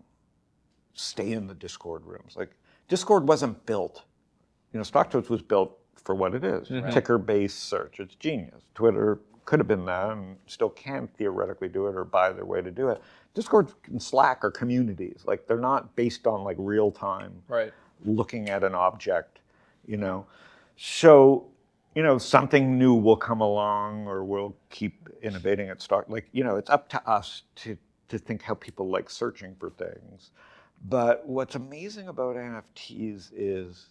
stay in the Discord rooms. Like, Discord wasn't built, you know, StockTwits was built for what it is mm-hmm. ticker based search. It's genius. Twitter could have been that and still can theoretically do it or buy their way to do it. Discord and Slack are communities. Like, they're not based on like real time
Right.
Looking at an object, you know. So, you know, something new will come along or we'll keep innovating at Stock. Like, you know, it's up to us to, to think how people like searching for things. But what's amazing about NFTs is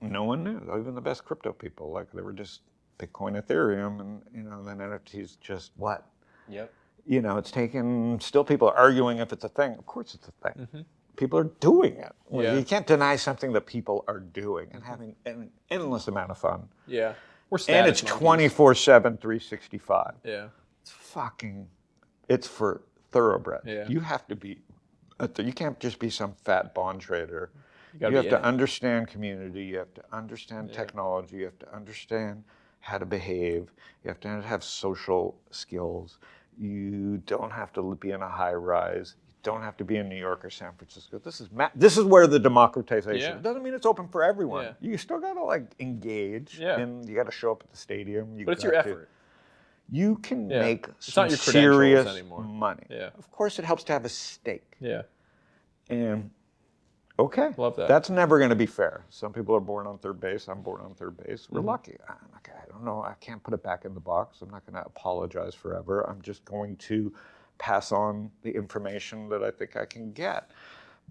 no one knew, even the best crypto people. Like, they were just Bitcoin, Ethereum, and, you know, then NFTs just what?
yep.
you know, it's taken, still people are arguing if it's a thing. Of course it's a thing. Mm-hmm. People are doing it.
Yeah.
You can't deny something that people are doing and mm-hmm. having an endless amount of fun.
Yeah. We're
And it's
monkeys.
24 7, 365.
Yeah.
It's fucking, it's for thoroughbred.
Yeah.
You have to be, you can't just be some fat bond trader. You,
gotta
have to
it.
understand community. You have to understand technology. You have to understand how to behave. You have to have social skills. You don't have to be in a high rise. Don't have to be in New York or San Francisco. This is ma- this is where the democratization.
Yeah.
It doesn't mean it's open for everyone.
Yeah.
You still got to like engage.
Yeah.
And you got to show up at the stadium. You
But it's your
to-
effort.
you can
Yeah.
make
It's
some serious
anymore.
money.
Yeah.
Of course, it helps to have a stake.
Yeah.
And okay,
Love that.
That's never going to be fair. Some people are born on third base. I'm born on third base.
Mm-hmm.
We're lucky. I'm like, I don't know. I can't put it back in the box. I'm not going to apologize forever. I'm just going to pass on the information that I think I can get.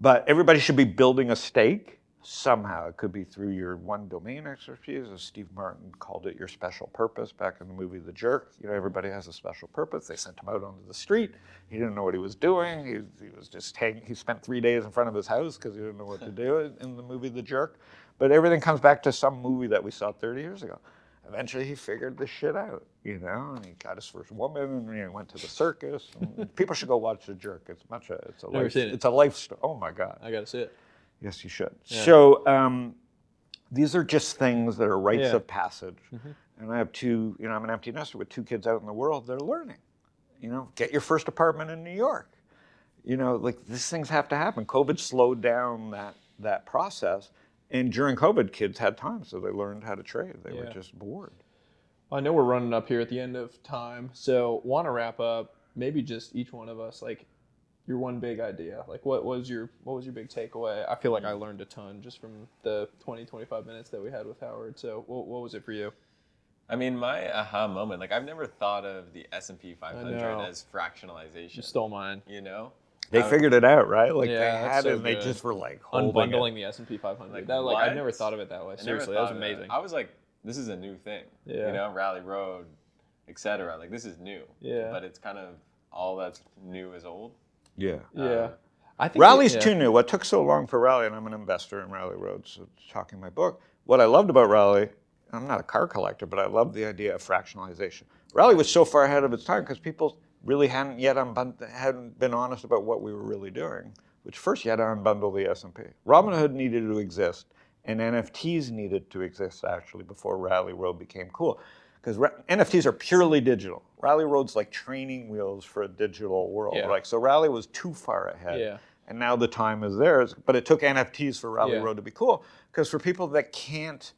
But everybody should be building a stake somehow. It could be through your one domain expertise, as Steve Martin called it, your special purpose back in the movie The Jerk. You know, everybody has a special purpose. They sent him out onto the street. He didn't know what he was doing. He, he was just hanging. He spent three days in front of his house because he didn't know what to do in the movie The Jerk. But everything comes back to some movie that we saw 30 years ago. Eventually, he figured this shit out, you know, and he got his first woman, and he went to the circus. People should go watch The Jerk. It's much a, it's a
Never
life,
seen it.
it's a life story. Oh my god.
I gotta see it.
Yes, you should. So um, these are just things that are rites
Yeah. Mm-hmm.
of passage. And I have two, you know, I'm an empty nester with two kids out in the world. They're learning. You know, get your first apartment in New York. You know, like these things have to happen. COVID slowed down that that process. And during COVID, kids had time, so they learned how to trade. They were just bored.
I know we're running up here at the end of time, so want to wrap up. Maybe just each one of us, like your one big idea. Like, what was your what was your big takeaway? I feel like I learned a ton just from the 20, 25 minutes that we had with Howard. So, what, what was it for you?
I mean, my aha moment, like I've never thought of the S&P 500 as fractionalization.
You stole mine.
You know?
They
I-
figured it out, right? Like
Yeah,
they had
so
it, and they just were like holding
Unbundling
it.
the S and P 500.
Like,
that, like I
what?
never thought of it that way. Seriously, that was
thought of
amazing.
I was like, this is a new thing.
Yeah.
You know, Rally Road, etc. Like this is new.
Yeah.
But it's kind of all that's new is old.
Yeah.
yeah, uh, I think
Rally's
yeah.
too new. What took so long for Rally, and I'm an investor in Rally Road, so talking my book. What I loved about Rally, I'm not a car collector, but I love the idea of fractionalization. Rally was so far ahead of its time because people really hadn't yet unbund- hadn't been honest about what we were really doing. Which first you had to unbundle the S&P. Robinhood needed to exist, and NFTs needed to exist actually before Rally Road became cool. Because NFTs are purely digital. Rally Road's like training wheels for a digital world.
Yeah.
Like so, Rally was too far ahead
Yeah.
and now the time is theirs. But it took NFTs for Rally
Yeah.
Road to be cool because for people that can't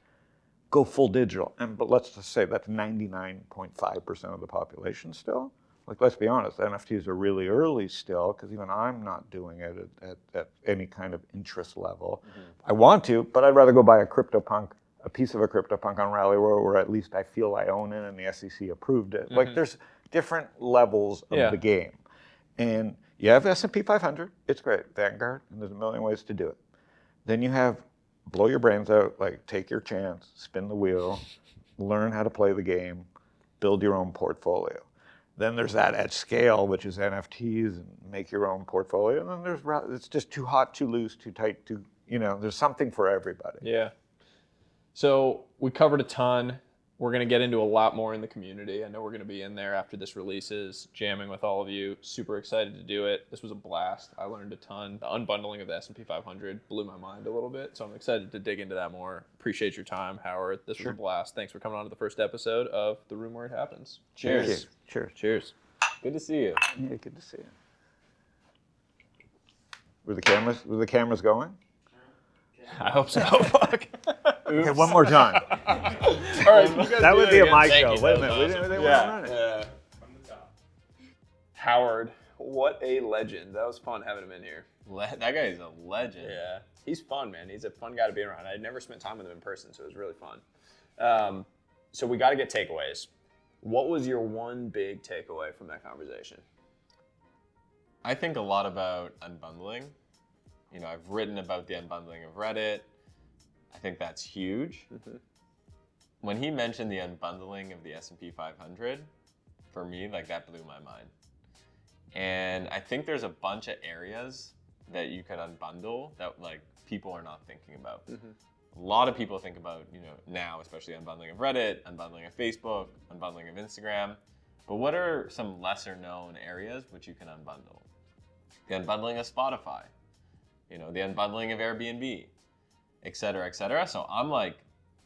go full digital, and but let's just say that's 99.5% of the population still. Like let's be honest, NFTs are really early still because even I'm not doing it at, at, at any kind of interest level. Mm-hmm. I want to, but I'd rather go buy a CryptoPunk, a piece of a CryptoPunk on Rally Road, where at least I feel I own it and the SEC approved it. Like mm-hmm. there's different levels of
Yeah.
the game. And you have S&P 500, it's great, Vanguard, and there's a million ways to do it. Then you have blow your brains out, like take your chance, spin the wheel, learn how to play the game, build your own portfolio. Then there's that at scale, which is NFTs and make your own portfolio. And then there's it's just too hot, too loose, too tight, too you know, there's something for everybody.
Yeah. So we covered a ton. We're going to get into a lot more in the community. I know we're going to be in there after this releases, jamming with all of you. Super excited to do it. This was a blast. I learned a ton. The unbundling of the S&P 500 blew my mind a little bit, so I'm excited to dig into that more. Appreciate your time, Howard. This was a blast. Thanks for coming on to the first episode of The Room Where It Happens.
Cheers.
Cheers.
Cheers.
Good to see you.
Yeah, good to see you. Were the cameras? Were the cameras going?
I hope so. Fuck.
Okay, one more time.
All right, you
That would be a
again.
mic
Thank
show.
you.
Wait a
That
minute.
was
We didn't, they
awesome.
weren't on it.
Yeah. Howard, what a legend. That was fun having him in here.
Le- that guy is a legend.
Yeah, he's fun, man. He's a fun guy to be around. I had never spent time with him in person, so it was really fun. Um, so we got to get takeaways. What was your one big takeaway from that conversation?
I think a lot about unbundling. You know, I've written about the unbundling of Reddit. I think that's huge. When he mentioned the unbundling of the S&P 500, for me, like that blew my mind. And I think there's a bunch of areas that you could unbundle that like people are not thinking about. Mm-hmm. A lot of people think about, you know, now, especially unbundling of Reddit, unbundling of Facebook, unbundling of Instagram. But what are some lesser known areas which you can unbundle? The unbundling of Spotify, you know, the unbundling of Airbnb, et cetera, et cetera. So I'm like,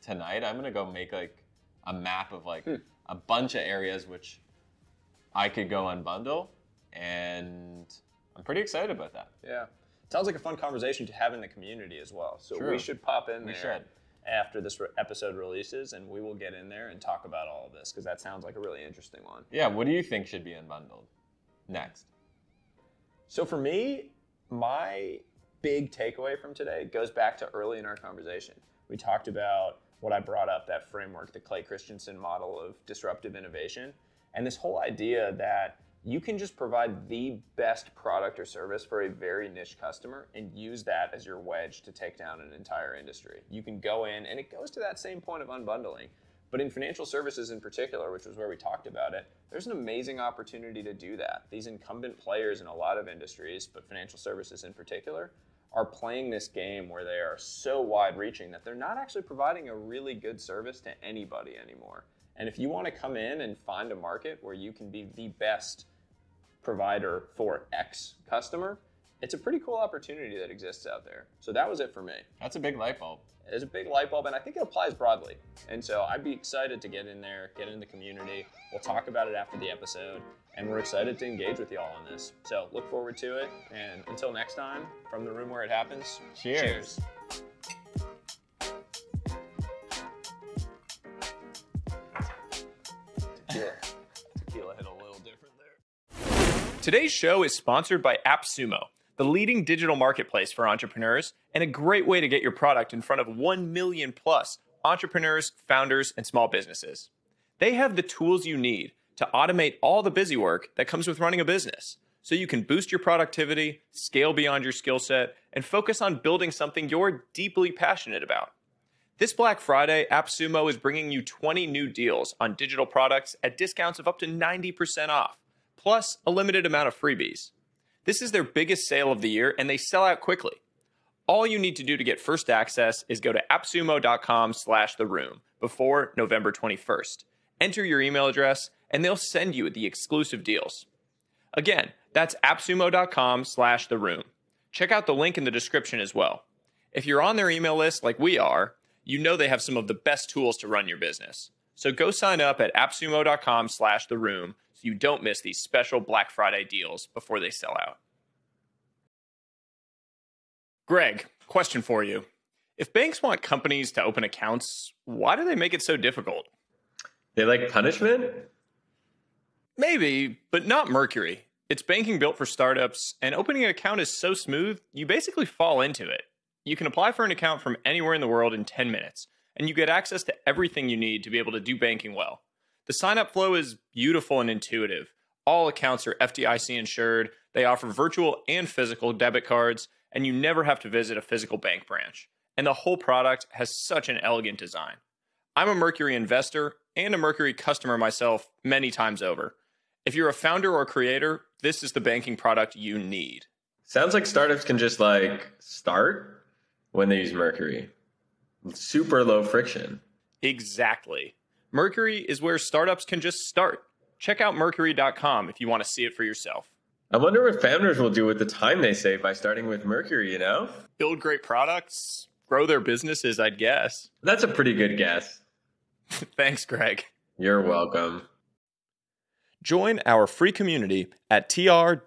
tonight I'm gonna go make like a map of like hmm. a bunch of areas which I could go unbundle, and I'm pretty excited about that.
Yeah, sounds like a fun conversation to have in the community as well. So we should pop in
We
there
should.
after this re- episode releases, and we will get in there and talk about all of this because that sounds like a really interesting one.
Yeah, what do you think should be unbundled next?
So for me, my big takeaway from today goes back to early in our conversation. We talked about what I brought up that framework, the Clay Christensen model of disruptive innovation, and this whole idea that you can just provide the best product or service for a very niche customer and use that as your wedge to take down an entire industry. You can go in, and it goes to that same point of unbundling. But in financial services in particular, which was where we talked about it, there's an amazing opportunity to do that. These incumbent players in a lot of industries, but financial services in particular, are playing this game where they are so wide reaching that they're not actually providing a really good service to anybody anymore. And if you want to come in and find a market where you can be the best provider for X customer, it's a pretty cool opportunity that exists out there. So that was it for me
That's a big light bulb.
It is a big light bulb, and I think it applies broadly. And so I'd be excited to get in there, get in the community. We'll talk about it after the episode, and we're excited to engage with y'all on this. So look forward to it. And until next time, from the room where it happens,
Cheers.
Tequila. Tequila hit a little different there.
Today's show is sponsored by AppSumo, the leading digital marketplace for entrepreneurs and a great way to get your product in front of 1 million plus entrepreneurs, founders, and small businesses. They have the tools you need to automate all the busy work that comes with running a business so you can boost your productivity, scale beyond your skill set, and focus on building something you're deeply passionate about. This Black Friday, AppSumo is bringing you 20 new deals on digital products at discounts of up to 90% off, plus a limited amount of freebies. This is their biggest sale of the year, and they sell out quickly. All you need to do to get first access is go to appsumo.com slash the room before November 21st. Enter your email address, and they'll send you the exclusive deals. Again, that's appsumo.com slash the room. Check out the link in the description as well. If you're on their email list like we are, you know they have some of the best tools to run your business. So go sign up at appsumo.com slash the room so you don't miss these special Black Friday deals before they sell out. Greg, question for you. If banks want companies to open accounts, why do they make it so difficult?
They like punishment?
Maybe, but not Mercury. It's banking built for startups, and opening an account is so smooth, you basically fall into it. You can apply for an account from anywhere in the world in 10 minutes, and you get access to everything you need to be able to do banking well. The sign up flow is beautiful and intuitive. All accounts are FDIC insured, they offer virtual and physical debit cards, and you never have to visit a physical bank branch. And the whole product has such an elegant design. I'm a Mercury investor and a Mercury customer myself many times over. If you're a founder or creator, this is the banking product you need.
Sounds like startups can just like start. when they use Mercury. Super low friction.
Exactly. Mercury is where startups can just start. Check out mercury.com if you want to see it for yourself.
I wonder what founders will do with the time they save by starting with Mercury, you know?
Build great products, grow their businesses, I'd guess.
That's a pretty good guess.
Thanks, Greg.
You're welcome.
Join our free community at trwih.com.